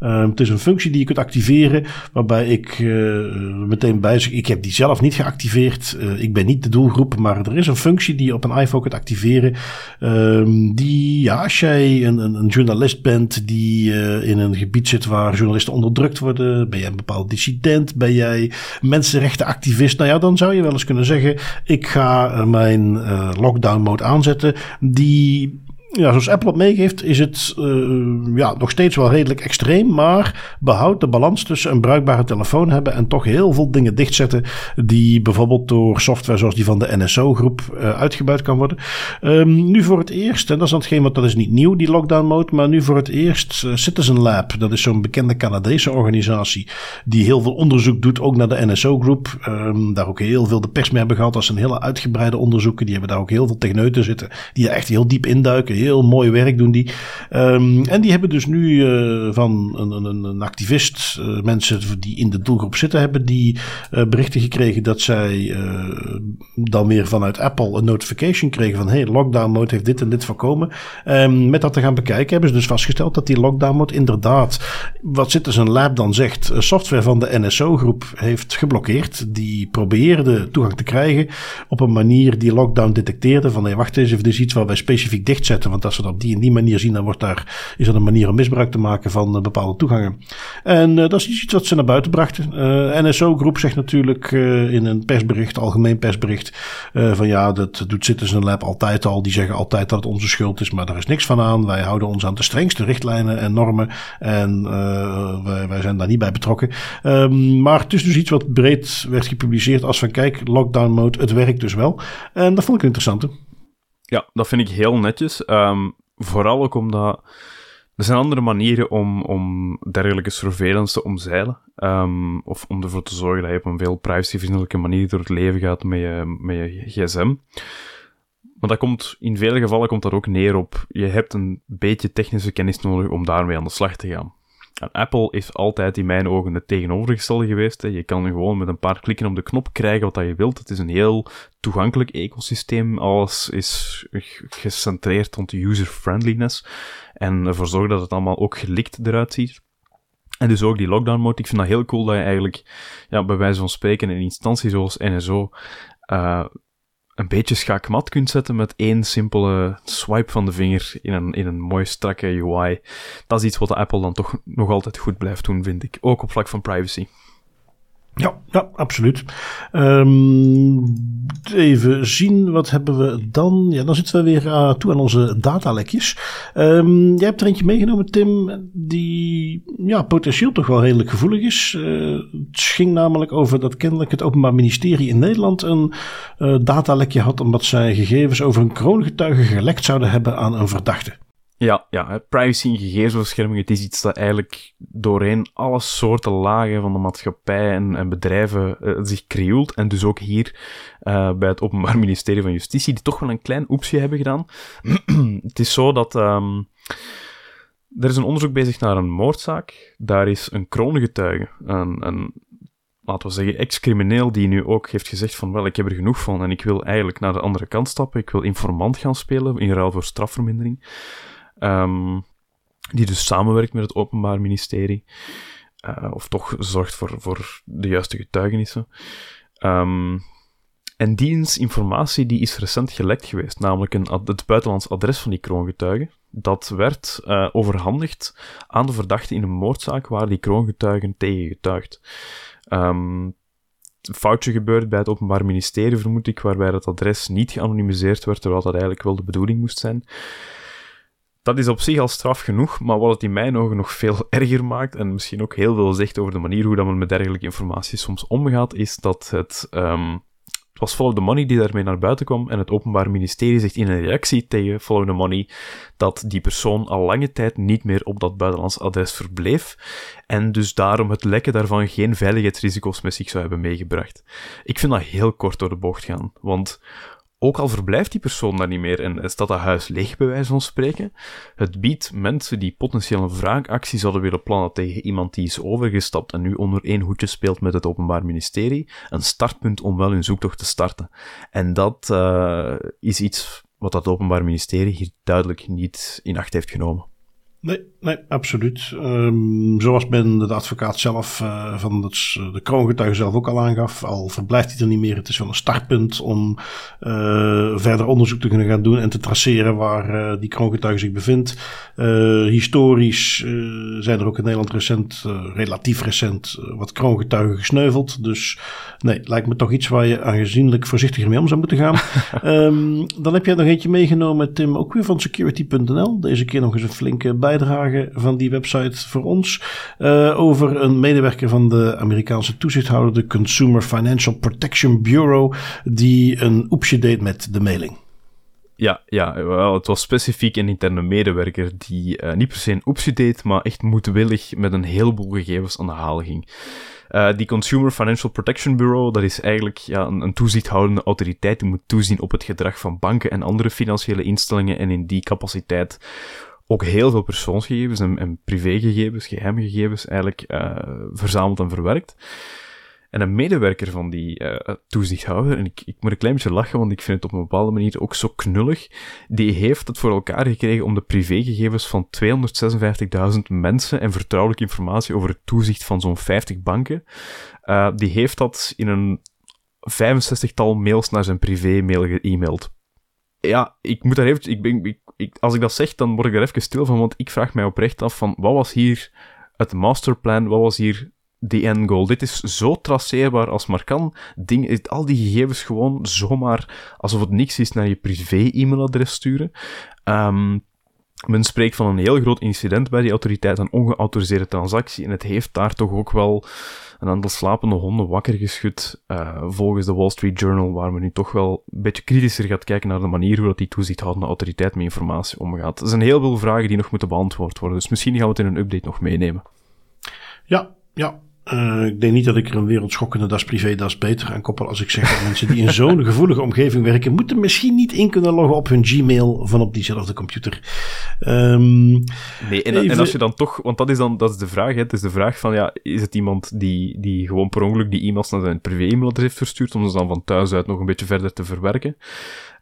Speaker 1: Uh, het is een functie die je kunt activeren, waarbij ik uh, meteen bij zeg, ik heb die zelf niet geactiveerd. Uh, ik ben niet de doelgroep, maar er is een functie die je op een iPhone kunt activeren. Ehm, die, ja, als jij een, een, een journalist bent die in een gebied zit waar journalisten onderdrukt worden, ben jij een bepaald dissident, ben jij mensenrechtenactivist, nou ja, dan zou je wel eens kunnen zeggen, ik ga mijn lockdown mode aanzetten. Die ja, zoals Apple het meegeeft, is het uh, ja, nog steeds wel redelijk extreem. Maar behoudt de balans tussen een bruikbare telefoon hebben en toch heel veel dingen dichtzetten. Die bijvoorbeeld door software zoals die van de NSO-groep uh, uitgebuit kan worden. Um, nu voor het eerst, en dat is dan hetgeen, want dat is niet nieuw, die lockdown mode. Maar nu voor het eerst uh, Citizen Lab. Dat is zo'n bekende Canadese organisatie. Die heel veel onderzoek doet, ook naar de NSO-groep. Um, daar ook heel veel de pers mee hebben gehad. Dat zijn hele uitgebreide onderzoeken. Die hebben daar ook heel veel techneuten zitten. Die daar echt heel diep induiken heel mooi werk doen die. Um, en die hebben dus nu uh, van een, een, een activist, uh, mensen die in de doelgroep zitten, hebben die uh, berichten gekregen dat zij dan weer vanuit Apple een notification kregen van hey, lockdown mode heeft dit en dit voorkomen. Um, met dat te gaan bekijken hebben ze dus vastgesteld dat die lockdown mode inderdaad, wat zit dus een lab dan zegt, software van de NSO groep heeft geblokkeerd. Die probeerde toegang te krijgen op een manier die lockdown detecteerde van hey, wacht eens dit is iets waar wij specifiek dichtzetten want als we dat op die en die manier zien, dan wordt daar, is dat een manier om misbruik te maken van uh, bepaalde toegangen. En uh, dat is iets wat ze naar buiten brachten. Uh, NSO-groep zegt natuurlijk in een persbericht, algemeen persbericht, van ja, dat doet Citizen Lab altijd al. Die zeggen altijd dat het onze schuld is, maar daar is niks van aan. Wij houden ons aan de strengste richtlijnen en normen en wij, wij, zijn daar niet bij betrokken. Um, maar het is dus iets wat breed werd gepubliceerd als van kijk, lockdown mode, het werkt dus wel. En dat vond ik interessant.
Speaker 2: Ja, dat vind ik heel netjes. Um, vooral ook omdat er zijn andere manieren om, om dergelijke surveillance te omzeilen. Um, of om ervoor te zorgen dat je op een veel privacyvriendelijke manier door het leven gaat met je, met je gsm. Maar dat komt, in vele gevallen komt dat ook neer op, je hebt een beetje technische kennis nodig om daarmee aan de slag te gaan. Apple is altijd in mijn ogen het tegenovergestelde geweest. Hè. Je kan gewoon met een paar klikken op de knop krijgen wat je wilt. Het is een heel toegankelijk ecosysteem. Alles is gecentreerd rond user-friendliness. En ervoor zorgen dat het allemaal ook gelikt eruit ziet. En dus ook die lockdown mode. Ik vind dat heel cool dat je eigenlijk, ja, bij wijze van spreken, een instantie zoals NSO, uh, een beetje schaakmat kunt zetten met één simpele swipe van de vinger in een, in een mooi strakke UI. Dat is iets wat Apple dan toch nog altijd goed blijft doen, vind ik. Ook op vlak van privacy.
Speaker 1: Ja, ja absoluut. Um, even zien, wat hebben we dan? Ja, dan zitten we weer uh, toe aan onze datalekjes. Um, jij hebt er eentje meegenomen, Tim, die ja, potentieel toch wel redelijk gevoelig is. Uh, het ging namelijk over dat kennelijk het Openbaar Ministerie in Nederland een uh, datalekje had omdat zij gegevens over een kroongetuige gelekt zouden hebben aan een verdachte.
Speaker 2: Ja, ja, privacy en gegevensbescherming, het is iets dat eigenlijk doorheen alle soorten lagen van de maatschappij en, en bedrijven uh, zich krioelt. En dus ook hier uh, bij het Openbaar Ministerie van Justitie, die toch wel een klein oepsje hebben gedaan. het is zo dat um, er is een onderzoek bezig naar een moordzaak. Daar is een kroongetuige, een, een laten we zeggen, ex-crimineel die nu ook heeft gezegd van, wel, ik heb er genoeg van en ik wil eigenlijk naar de andere kant stappen. Ik wil informant gaan spelen in ruil voor strafvermindering. Um, die dus samenwerkt met het Openbaar Ministerie. Uh, of toch zorgt voor, voor de juiste getuigenissen. Um, en die informatie die is recent gelekt geweest, namelijk een, het buitenlands adres van die kroongetuigen. Dat werd uh, overhandigd aan de verdachte in een moordzaak waar die kroongetuigen tegen getuigt. Um, een foutje gebeurd bij het Openbaar Ministerie, vermoed ik, waarbij dat adres niet geanonimiseerd werd, terwijl dat eigenlijk wel de bedoeling moest zijn. Dat is op zich al straf genoeg, maar wat het in mijn ogen nog veel erger maakt, en misschien ook heel veel zegt over de manier hoe dat men met dergelijke informatie soms omgaat, is dat het, um, het was Follow the Money die daarmee naar buiten kwam, en het Openbaar Ministerie zegt in een reactie tegen Follow the Money dat die persoon al lange tijd niet meer op dat buitenlands adres verbleef, en dus daarom het lekken daarvan geen veiligheidsrisico's met zich zou hebben meegebracht. Ik vind dat heel kort door de bocht gaan, want ook al verblijft die persoon daar niet meer en staat dat huis leeg, bij wijze van spreken, het biedt mensen die potentieel een wraakactie zouden willen plannen tegen iemand die is overgestapt en nu onder één hoedje speelt met het Openbaar Ministerie, een startpunt om wel hun zoektocht te starten. En dat uh, is iets wat dat Openbaar Ministerie hier duidelijk niet in acht heeft genomen.
Speaker 1: Nee, nee, absoluut. Um, zoals men de advocaat zelf uh, van het, de kroongetuige zelf ook al aangaf, al verblijft hij er niet meer. Het is wel een startpunt om uh, verder onderzoek te kunnen gaan doen en te traceren waar uh, die kroongetuige zich bevindt. historisch zijn er ook in Nederland recent, relatief recent, wat kroongetuigen gesneuveld. Dus nee, lijkt me toch iets waar je aangezienlijk voorzichtiger mee om zou moeten gaan. um, dan heb jij nog eentje meegenomen, Tim, ook weer van security.nl. Deze keer nog eens een flinke bijdrage van die website voor ons. Uh, over een medewerker van de Amerikaanse toezichthouder, de Consumer Financial Protection Bureau, die een oepsje deed met de mailing.
Speaker 2: Ja, ja wel, het was specifiek een interne medewerker die uh, niet per se een oepsje deed, maar echt moedwillig met een heleboel gegevens aan de haal ging. Uh, die Consumer Financial Protection Bureau, dat is eigenlijk ja, een, een toezichthoudende autoriteit die moet toezien op het gedrag van banken en andere financiële instellingen en in die capaciteit ook heel veel persoonsgegevens en, en privégegevens, geheime gegevens eigenlijk uh, verzameld en verwerkt. En een medewerker van die uh, toezichthouder, en ik, ik moet een klein beetje lachen, want ik vind het op een bepaalde manier ook zo knullig, die heeft het voor elkaar gekregen om de privégegevens van 256.000 mensen en vertrouwelijke informatie over het toezicht van zo'n 50 banken, uh, die heeft dat in een 65-tal mails naar zijn privé-mail. Ja, ik moet daar even, ik ben, ik, als ik dat zeg, dan word ik er even stil van, want ik vraag mij oprecht af van, wat was hier het masterplan, wat was hier de end goal? Dit is zo traceerbaar als maar kan. Ding, al die gegevens gewoon zomaar, alsof het niks is, naar je privé-e-mailadres sturen. Um, men spreekt van een heel groot incident bij die autoriteit, een ongeautoriseerde transactie, en het heeft daar toch ook wel een aantal slapende honden wakker geschud, uh, volgens de Wall Street Journal, waar men nu toch wel een beetje kritischer gaat kijken naar de manier hoe dat die toezichthoudende autoriteit met informatie omgaat. Er zijn heel veel vragen die nog moeten beantwoord worden, dus misschien gaan we het in een update nog meenemen.
Speaker 1: Ja, ja, uh, ik denk niet dat ik er een wereldschokkende das privé das beter aan koppel als ik zeg dat mensen die in zo'n gevoelige omgeving werken, moeten misschien niet in kunnen loggen op hun Gmail van op diezelfde computer. Um,
Speaker 2: nee, en, even... en, als je dan toch, want dat is dan dat is de vraag, hè, het is de vraag van ja, is het iemand die, die gewoon per ongeluk die e-mails naar zijn privé-e-mailadres heeft verstuurd om ze dan van thuis uit nog een beetje verder te verwerken?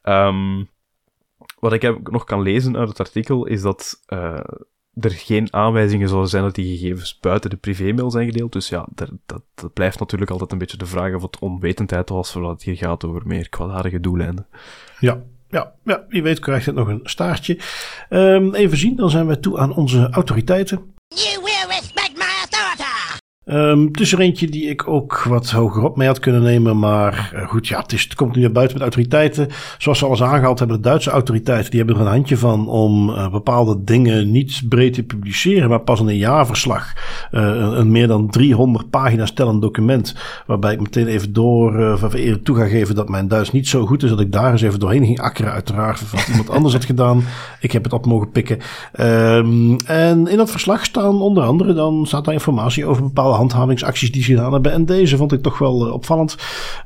Speaker 2: Um, wat ik nog kan lezen uit het artikel is dat uh, er geen aanwijzingen zullen zijn dat die gegevens buiten de privémail zijn gedeeld. Dus ja, dat, dat, dat, blijft natuurlijk altijd een beetje de vraag of het onwetendheid was, zodat het hier gaat over meer kwaadaardige doeleinden.
Speaker 1: Ja, ja, ja, wie weet krijgt het nog een staartje. Um, even zien, dan zijn we toe aan onze autoriteiten. Um, het is er eentje die ik ook wat hoger op mee had kunnen nemen. Maar uh, goed, ja, het, is, het komt nu naar buiten met autoriteiten. Zoals ze al eens aangehaald hebben, de Duitse autoriteiten die hebben er een handje van om uh, bepaalde dingen niet breed te publiceren. Maar pas in een jaarverslag. Uh, een, meer dan 300 pagina's tellend document. Waarbij ik meteen even door toe ga geven dat mijn Duits niet zo goed is. Dat ik daar eens even doorheen ging akkeren. Uiteraard, wat iemand anders had gedaan. Ik heb het op mogen pikken. Um, en in dat verslag staan onder andere dan staat daar informatie over bepaalde handhavingsacties die ze gedaan hebben. En deze vond ik toch wel uh, opvallend.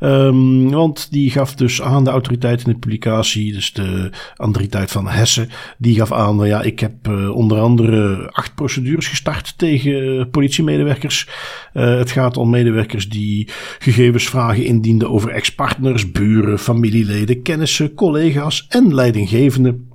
Speaker 1: Um, want die gaf dus aan de autoriteit in de publicatie, dus de autoriteit van Hessen, die gaf aan, nou ja, ik heb uh, onder andere acht procedures gestart tegen uh, politiemedewerkers. het gaat om medewerkers die gegevensvragen indienden over ex-partners, buren, familieleden, kennissen, collega's en leidinggevenden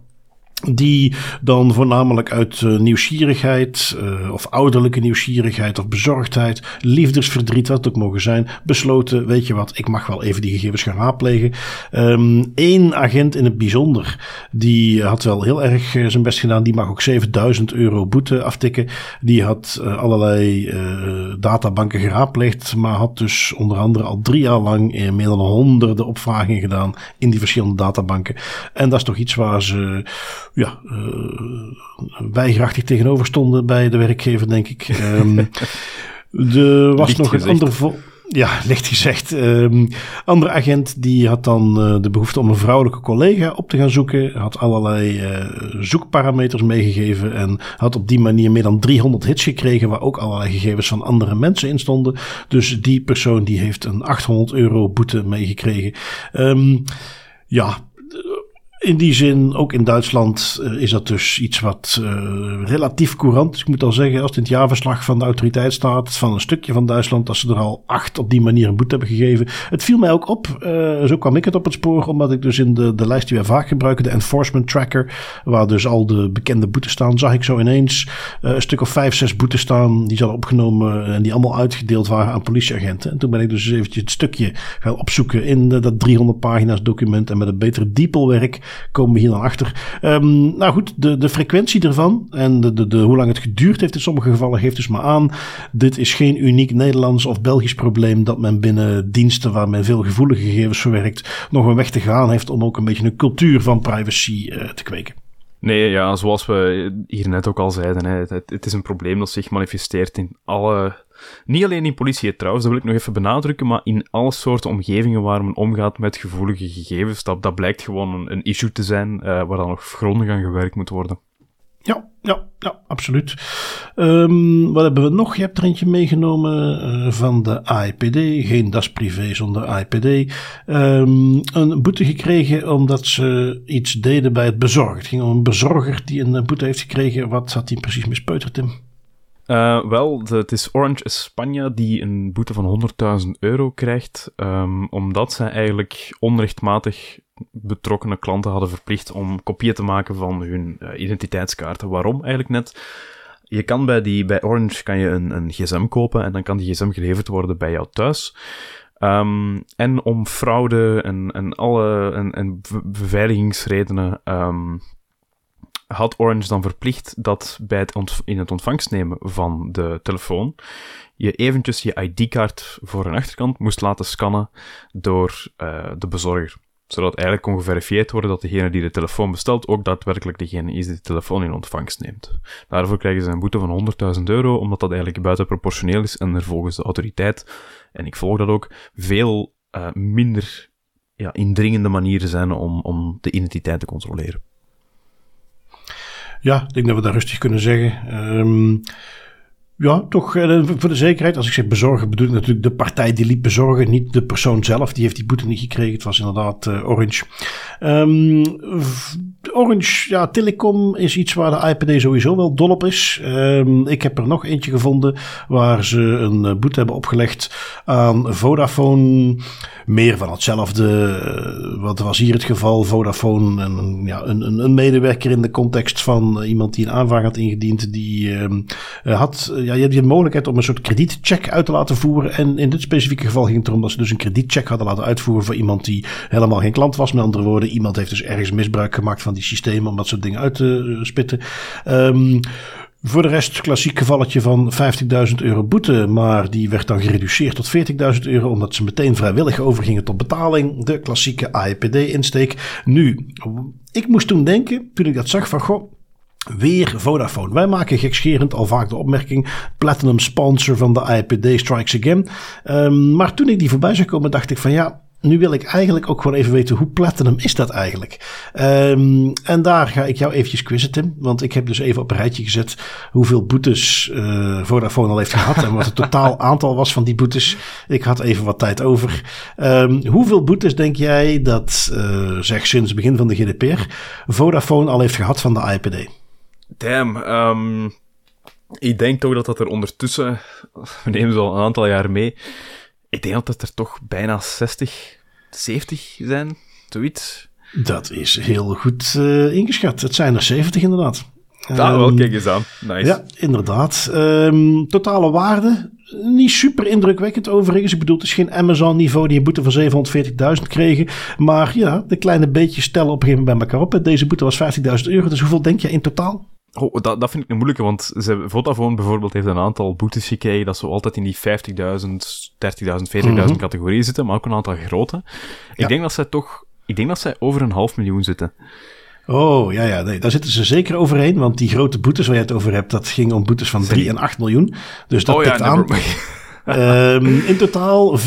Speaker 1: die dan voornamelijk uit uh, nieuwsgierigheid uh, of ouderlijke nieuwsgierigheid of bezorgdheid, liefdesverdriet, wat ook mogen zijn, besloten, weet je wat, ik mag wel even die gegevens gaan raadplegen. Eén ehm, agent in het bijzonder, die had wel heel erg uh, zijn best gedaan, die mag ook 7000 euro boete aftikken. Die had allerlei databanken geraadpleegd, maar had dus onder andere al drie jaar lang meer dan honderden opvragingen gedaan in die verschillende databanken. En dat is toch iets waar ze ja, uh, weigerachtig tegenover stonden bij de werkgever, denk ik. Um, er was nog een ander... Ja, licht gezegd. Um, andere agent die had dan uh, de behoefte om een vrouwelijke collega op te gaan zoeken. Had allerlei uh, zoekparameters meegegeven. En had op die manier meer dan 300 hits gekregen. Waar ook allerlei gegevens van andere mensen in stonden. Dus die persoon die heeft een 800 euro boete meegekregen. Um, ja, in die zin, ook in Duitsland uh, is dat dus iets wat uh, relatief courant Dus ik moet al zeggen, als het in het jaarverslag van de autoriteit staat, van een stukje van Duitsland, dat ze er al acht op die manier een boete hebben gegeven. Het viel mij ook op, uh, zo kwam ik het op het spoor, omdat ik dus in de, de lijst die wij vaak gebruiken, de Enforcement Tracker, waar dus al de bekende boetes staan, zag ik zo ineens een stuk of vijf, zes boetes staan, die zijn opgenomen en die allemaal uitgedeeld waren aan politieagenten. En toen ben ik dus eventjes het stukje gaan opzoeken in dat 300 pagina's document en met een betere diepelwerk komen we hier dan achter. Um, nou goed, de, de frequentie ervan en de, de, de, hoe lang het geduurd heeft in sommige gevallen geeft dus maar aan. Dit is geen uniek Nederlands of Belgisch probleem dat men binnen diensten waar men veel gevoelige gegevens verwerkt nog een weg te gaan heeft om ook een beetje een cultuur van privacy uh, te kweken.
Speaker 2: Nee, ja, zoals we hier net ook al zeiden, hè, het, het, is een probleem dat zich manifesteert in alle niet alleen in politie trouwens, dat wil ik nog even benadrukken, maar in alle soorten omgevingen waar men omgaat met gevoelige gegevens. Dat, dat blijkt gewoon een, een issue te zijn uh, waar dan nog grondig aan gewerkt moet worden.
Speaker 1: Ja, ja, ja, absoluut. Um, wat hebben we nog? Je hebt er eentje meegenomen uh, van de AIPD. Geen das privé zonder AIPD. Ehm, een boete gekregen omdat ze iets deden bij het bezorgen. Het ging om een bezorger die een boete heeft gekregen. Wat had hij precies mispeuterd, Tim?
Speaker 2: Uh, wel, het is Orange Spanje die een boete van 100.000 euro krijgt, um, omdat zij eigenlijk onrechtmatig betrokkenen klanten hadden verplicht om kopieën te maken van hun uh, identiteitskaarten. Waarom eigenlijk net? Je kan bij, die, bij Orange kan je een, een gsm kopen en dan kan die gsm geleverd worden bij jou thuis. Um, en om fraude en, en alle en, en beveiligingsredenen um, had Orange dan verplicht dat bij het in het ontvangst nemen van de telefoon je eventjes je ID-kaart voor een achterkant moest laten scannen door uh, de bezorger. Zodat eigenlijk kon geverifieerd worden dat degene die de telefoon bestelt ook daadwerkelijk degene is die de telefoon in ontvangst neemt. Daarvoor krijgen ze een boete van 100.000 euro, omdat dat eigenlijk buitenproportioneel is en er volgens de autoriteit, en ik volg dat ook, veel uh, minder ja, indringende manieren zijn om, om de identiteit te controleren.
Speaker 1: Ja, ik denk dat we dat rustig kunnen zeggen. Um, ja, toch uh, voor de zekerheid. Als ik zeg bezorgen, bedoel ik natuurlijk de partij die liep bezorgen. Niet de persoon zelf. Die heeft die boete niet gekregen. Het was inderdaad uh, Orange. Um, Orange, ja, telecom is iets waar de IPD sowieso wel dol op is. Um, ik heb er nog eentje gevonden waar ze een uh, boete hebben opgelegd aan Vodafone. Meer van hetzelfde. wat was hier het geval? Vodafone, een, ja, een, een, medewerker in de context van iemand die een aanvraag had ingediend. Die um, had ja, je hebt de mogelijkheid om een soort kredietcheck uit te laten voeren. En in dit specifieke geval ging het erom dat ze dus een kredietcheck hadden laten uitvoeren voor iemand die helemaal geen klant was. Met andere woorden, iemand heeft dus ergens misbruik gemaakt van die systemen om dat soort dingen uit te spitten. Um, Voor de rest, klassiek gevalletje van 50.000 euro boete, maar die werd dan gereduceerd tot 40.000 euro, omdat ze meteen vrijwillig overgingen tot betaling. De klassieke AEPD-insteek. Nu, ik moest toen denken, toen ik dat zag, van goh, Weer Vodafone. Wij maken gekscherend al vaak de opmerking: Platinum sponsor van de AEPD Strikes Again. Um, maar toen ik die voorbij zou komen, dacht ik van ja, nu wil ik eigenlijk ook gewoon even weten hoe platinum is dat eigenlijk. Um, en daar ga ik jou eventjes quizzen, Tim. Want ik heb dus even op een rijtje gezet hoeveel boetes uh, Vodafone al heeft gehad. en wat het totaal aantal was van die boetes. Ik had even wat tijd over. Um, hoeveel boetes denk jij dat, uh, zeg sinds het begin van de GDPR, Vodafone al heeft gehad van de IPD?
Speaker 2: Damn, um, ik denk toch dat dat er ondertussen, we nemen ze al een aantal jaar mee, ik denk dat het er toch bijna 60, 70 zijn, zoiets.
Speaker 1: Dat is heel goed uh, ingeschat. Het zijn er 70 inderdaad.
Speaker 2: Ja, wel, ehm, kijk eens aan. Nice.
Speaker 1: Ja, inderdaad. Um, totale waarde, niet super indrukwekkend overigens. Ik bedoel, het is geen Amazon-niveau die een boete van 740.000 kregen. Maar ja, de kleine beetjes stellen op een gegeven moment bij elkaar op. Deze boete was 15.000 euro. Dus hoeveel denk je in totaal?
Speaker 2: Oh, dat, dat vind ik een moeilijke, want ze, Vodafone bijvoorbeeld heeft een aantal boetes gekregen dat ze altijd in die 50.000, 30.000, 40.000 mm categorieën zitten, maar ook een aantal grote. Ik denk dat zij toch, ik denk dat zij over een half miljoen zitten.
Speaker 1: Oh, ja, ja, nee, daar zitten ze zeker overheen, want die grote boetes waar je het over hebt, dat ging om boetes van 3 en 8 miljoen. Dus dat oh, ja, aan. Um, in totaal 14,5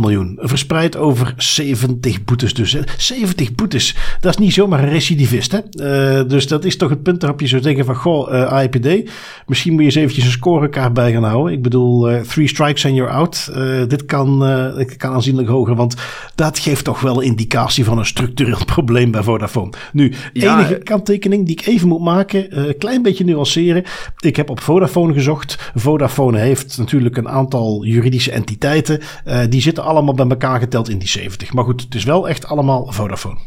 Speaker 1: miljoen. Verspreid over 70 boetes dus. 70 boetes. Dat is niet zomaar een recidivist. Hè? Uh, dus dat is toch het punt waarop je zou denken van... Goh, uh, eh, IPD. Misschien moet je eens eventjes een scorekaart bij gaan houden. Ik bedoel, uh, three strikes and you're out. dit kan, kan aanzienlijk hoger. Want dat geeft toch wel een indicatie van een structureel probleem bij Vodafone. Nu, ja, enige kanttekening die ik even moet maken. Een klein beetje nuanceren. Ik heb op Vodafone gezocht. Vodafone heeft natuurlijk een aantal juridische entiteiten. Uh, die zitten allemaal bij elkaar geteld in die 70. Maar goed, het is wel echt allemaal Vodafone.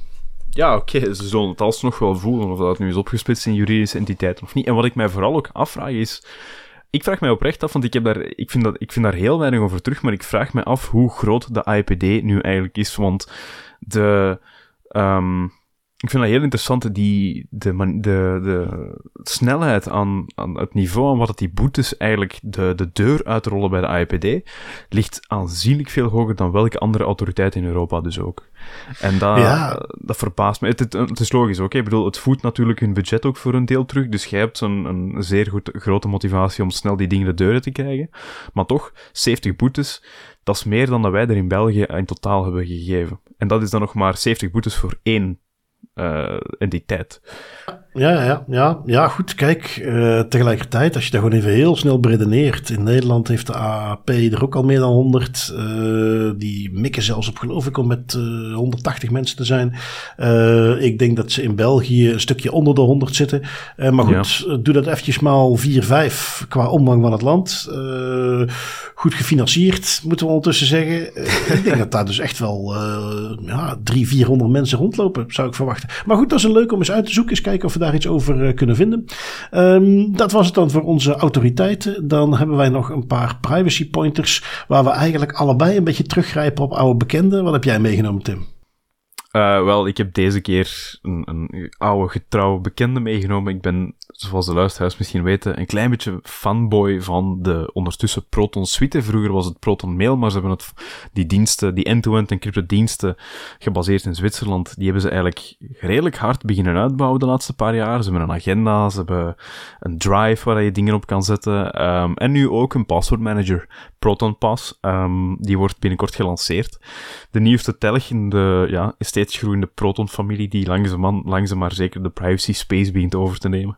Speaker 2: Ja, oké, okay. ze zullen het alsnog wel voelen of dat nu is opgesplitst in juridische entiteiten of niet. En wat ik mij vooral ook afvraag is, ik vraag mij oprecht af, want ik, heb daar, ik, vind dat, ik vind daar heel weinig over terug, maar ik vraag me af hoe groot de IPD nu eigenlijk is, want de... Um, ik vind dat heel interessant, die, de, de, de snelheid aan, aan het niveau aan wat die boetes eigenlijk de, de deur uitrollen bij de IPD ligt aanzienlijk veel hoger dan welke andere autoriteit in Europa dus ook. En dat, dat verbaast me. Het, het, is logisch ook. Ik bedoel, het voedt natuurlijk hun budget ook voor een deel terug. Dus jij hebt een, een zeer goed, grote motivatie om snel die dingen de deuren te krijgen. Maar toch, 70 boetes, dat is meer dan dat wij er in België in totaal hebben gegeven. En dat is dan nog maar 70 boetes voor één entiteit.
Speaker 1: Ja, ja, ja, ja, goed. Kijk, uh, tegelijkertijd, als je dat gewoon even heel snel beredeneert. In Nederland heeft de AAP er ook al meer dan 100. Uh, eh, die mikken zelfs op, geloof ik, om met 180 mensen te zijn. ik denk dat ze in België een stukje onder de 100 zitten. maar goed, doe dat eventjes maal 4, 5 qua omvang van het land. goed gefinancierd, moeten we ondertussen zeggen. ik denk dat daar dus echt wel ja, 300, 400 mensen rondlopen, zou ik verwachten. Maar goed, dat is een leuk om eens uit te zoeken. Eens kijken of we daar iets over uh, kunnen vinden. Um, dat was het dan voor onze autoriteiten. Dan hebben wij nog een paar privacy pointers. Waar we eigenlijk allebei een beetje teruggrijpen op oude bekenden. Wat heb jij meegenomen, Tim?
Speaker 2: Uh, wel, ik heb deze keer een, een oude getrouwe bekende meegenomen. Ik ben, zoals de luisteraars misschien weten, een klein beetje fanboy van de ondertussen Proton Suite. Vroeger was het Proton Mail, maar ze hebben het, die diensten, die end-to-end encrypted diensten, gebaseerd in Zwitserland, die hebben ze eigenlijk redelijk hard beginnen uitbouwen de laatste paar jaar. Ze hebben een agenda, ze hebben een drive waar je dingen op kan zetten. Um, en nu ook een password manager, Proton Pass. Um, die wordt binnenkort gelanceerd. De nieuwste telg in de, ja, steeds groeiende Proton-familie die langzaam, langzaam maar zeker de privacy space begint over te nemen.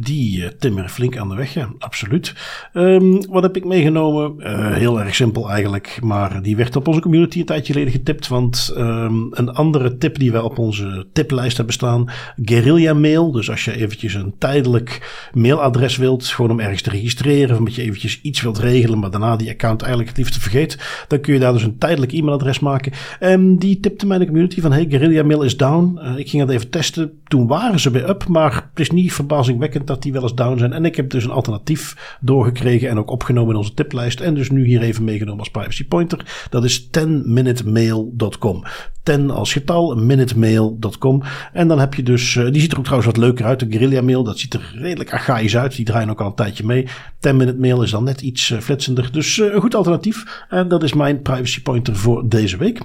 Speaker 1: Die uh, timmeren flink aan de weg, ja, absoluut. Um, wat heb ik meegenomen? Uh, heel erg simpel eigenlijk, maar die werd op onze community een tijdje geleden getipt. Want um, een andere tip die wij op onze tiplijst hebben staan, Guerrilla Mail. Dus als je eventjes een tijdelijk mailadres wilt, gewoon om ergens te registreren, of omdat je eventjes iets wilt regelen, maar daarna die account eigenlijk het liefst vergeet, dan kun je daar dus een tijdelijk e-mailadres maken. En die tipte mij de community van, hey, Guerrilla Mail is down. Uh, ik ging dat even testen. Toen waren ze bij up, maar het is niet verbazingwekkend dat die wel eens down zijn. En ik heb dus een alternatief doorgekregen en ook opgenomen in onze tiplijst. En dus nu hier even meegenomen als privacy pointer. Dat is 10minutemail.com. 10 als getal, minutemail.com. En dan heb je dus, uh, die ziet er ook trouwens wat leuker uit, de Guerrilla Mail. Dat ziet er redelijk archaïs uit. Die draaien ook al een tijdje mee. 10 Minute Mail is dan net iets uh, flitsender. Dus uh, een goed alternatief. En dat is mijn privacy pointer voor deze week.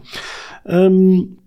Speaker 1: Um,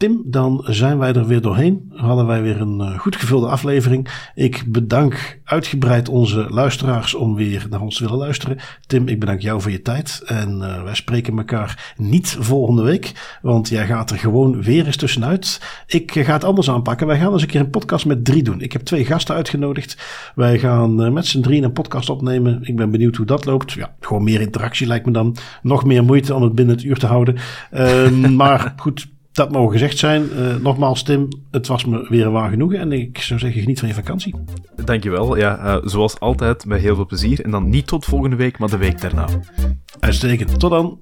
Speaker 1: Tim, dan zijn wij er weer doorheen. Hadden wij weer een uh, goed gevulde aflevering. Ik bedank uitgebreid onze luisteraars om weer naar ons te willen luisteren. Tim, ik bedank jou voor je tijd. En uh, wij spreken elkaar niet volgende week, want jij gaat er gewoon weer eens tussenuit. Ik ga het anders aanpakken. Wij gaan eens een keer een podcast met drie doen. Ik heb twee gasten uitgenodigd. Wij gaan uh, met z'n drieën een podcast opnemen. Ik ben benieuwd hoe dat loopt. Ja, gewoon meer interactie lijkt me dan. Nog meer moeite om het binnen het uur te houden. Ehm, maar goed dat mogen gezegd zijn. Uh, nogmaals, Tim, het was me weer een waar genoegen. En ik zou zeggen, geniet van je vakantie.
Speaker 2: Dankjewel. Ja, uh, zoals altijd, met heel veel plezier. En dan niet tot volgende week, maar de week daarna.
Speaker 1: Uitstekend. Tot dan.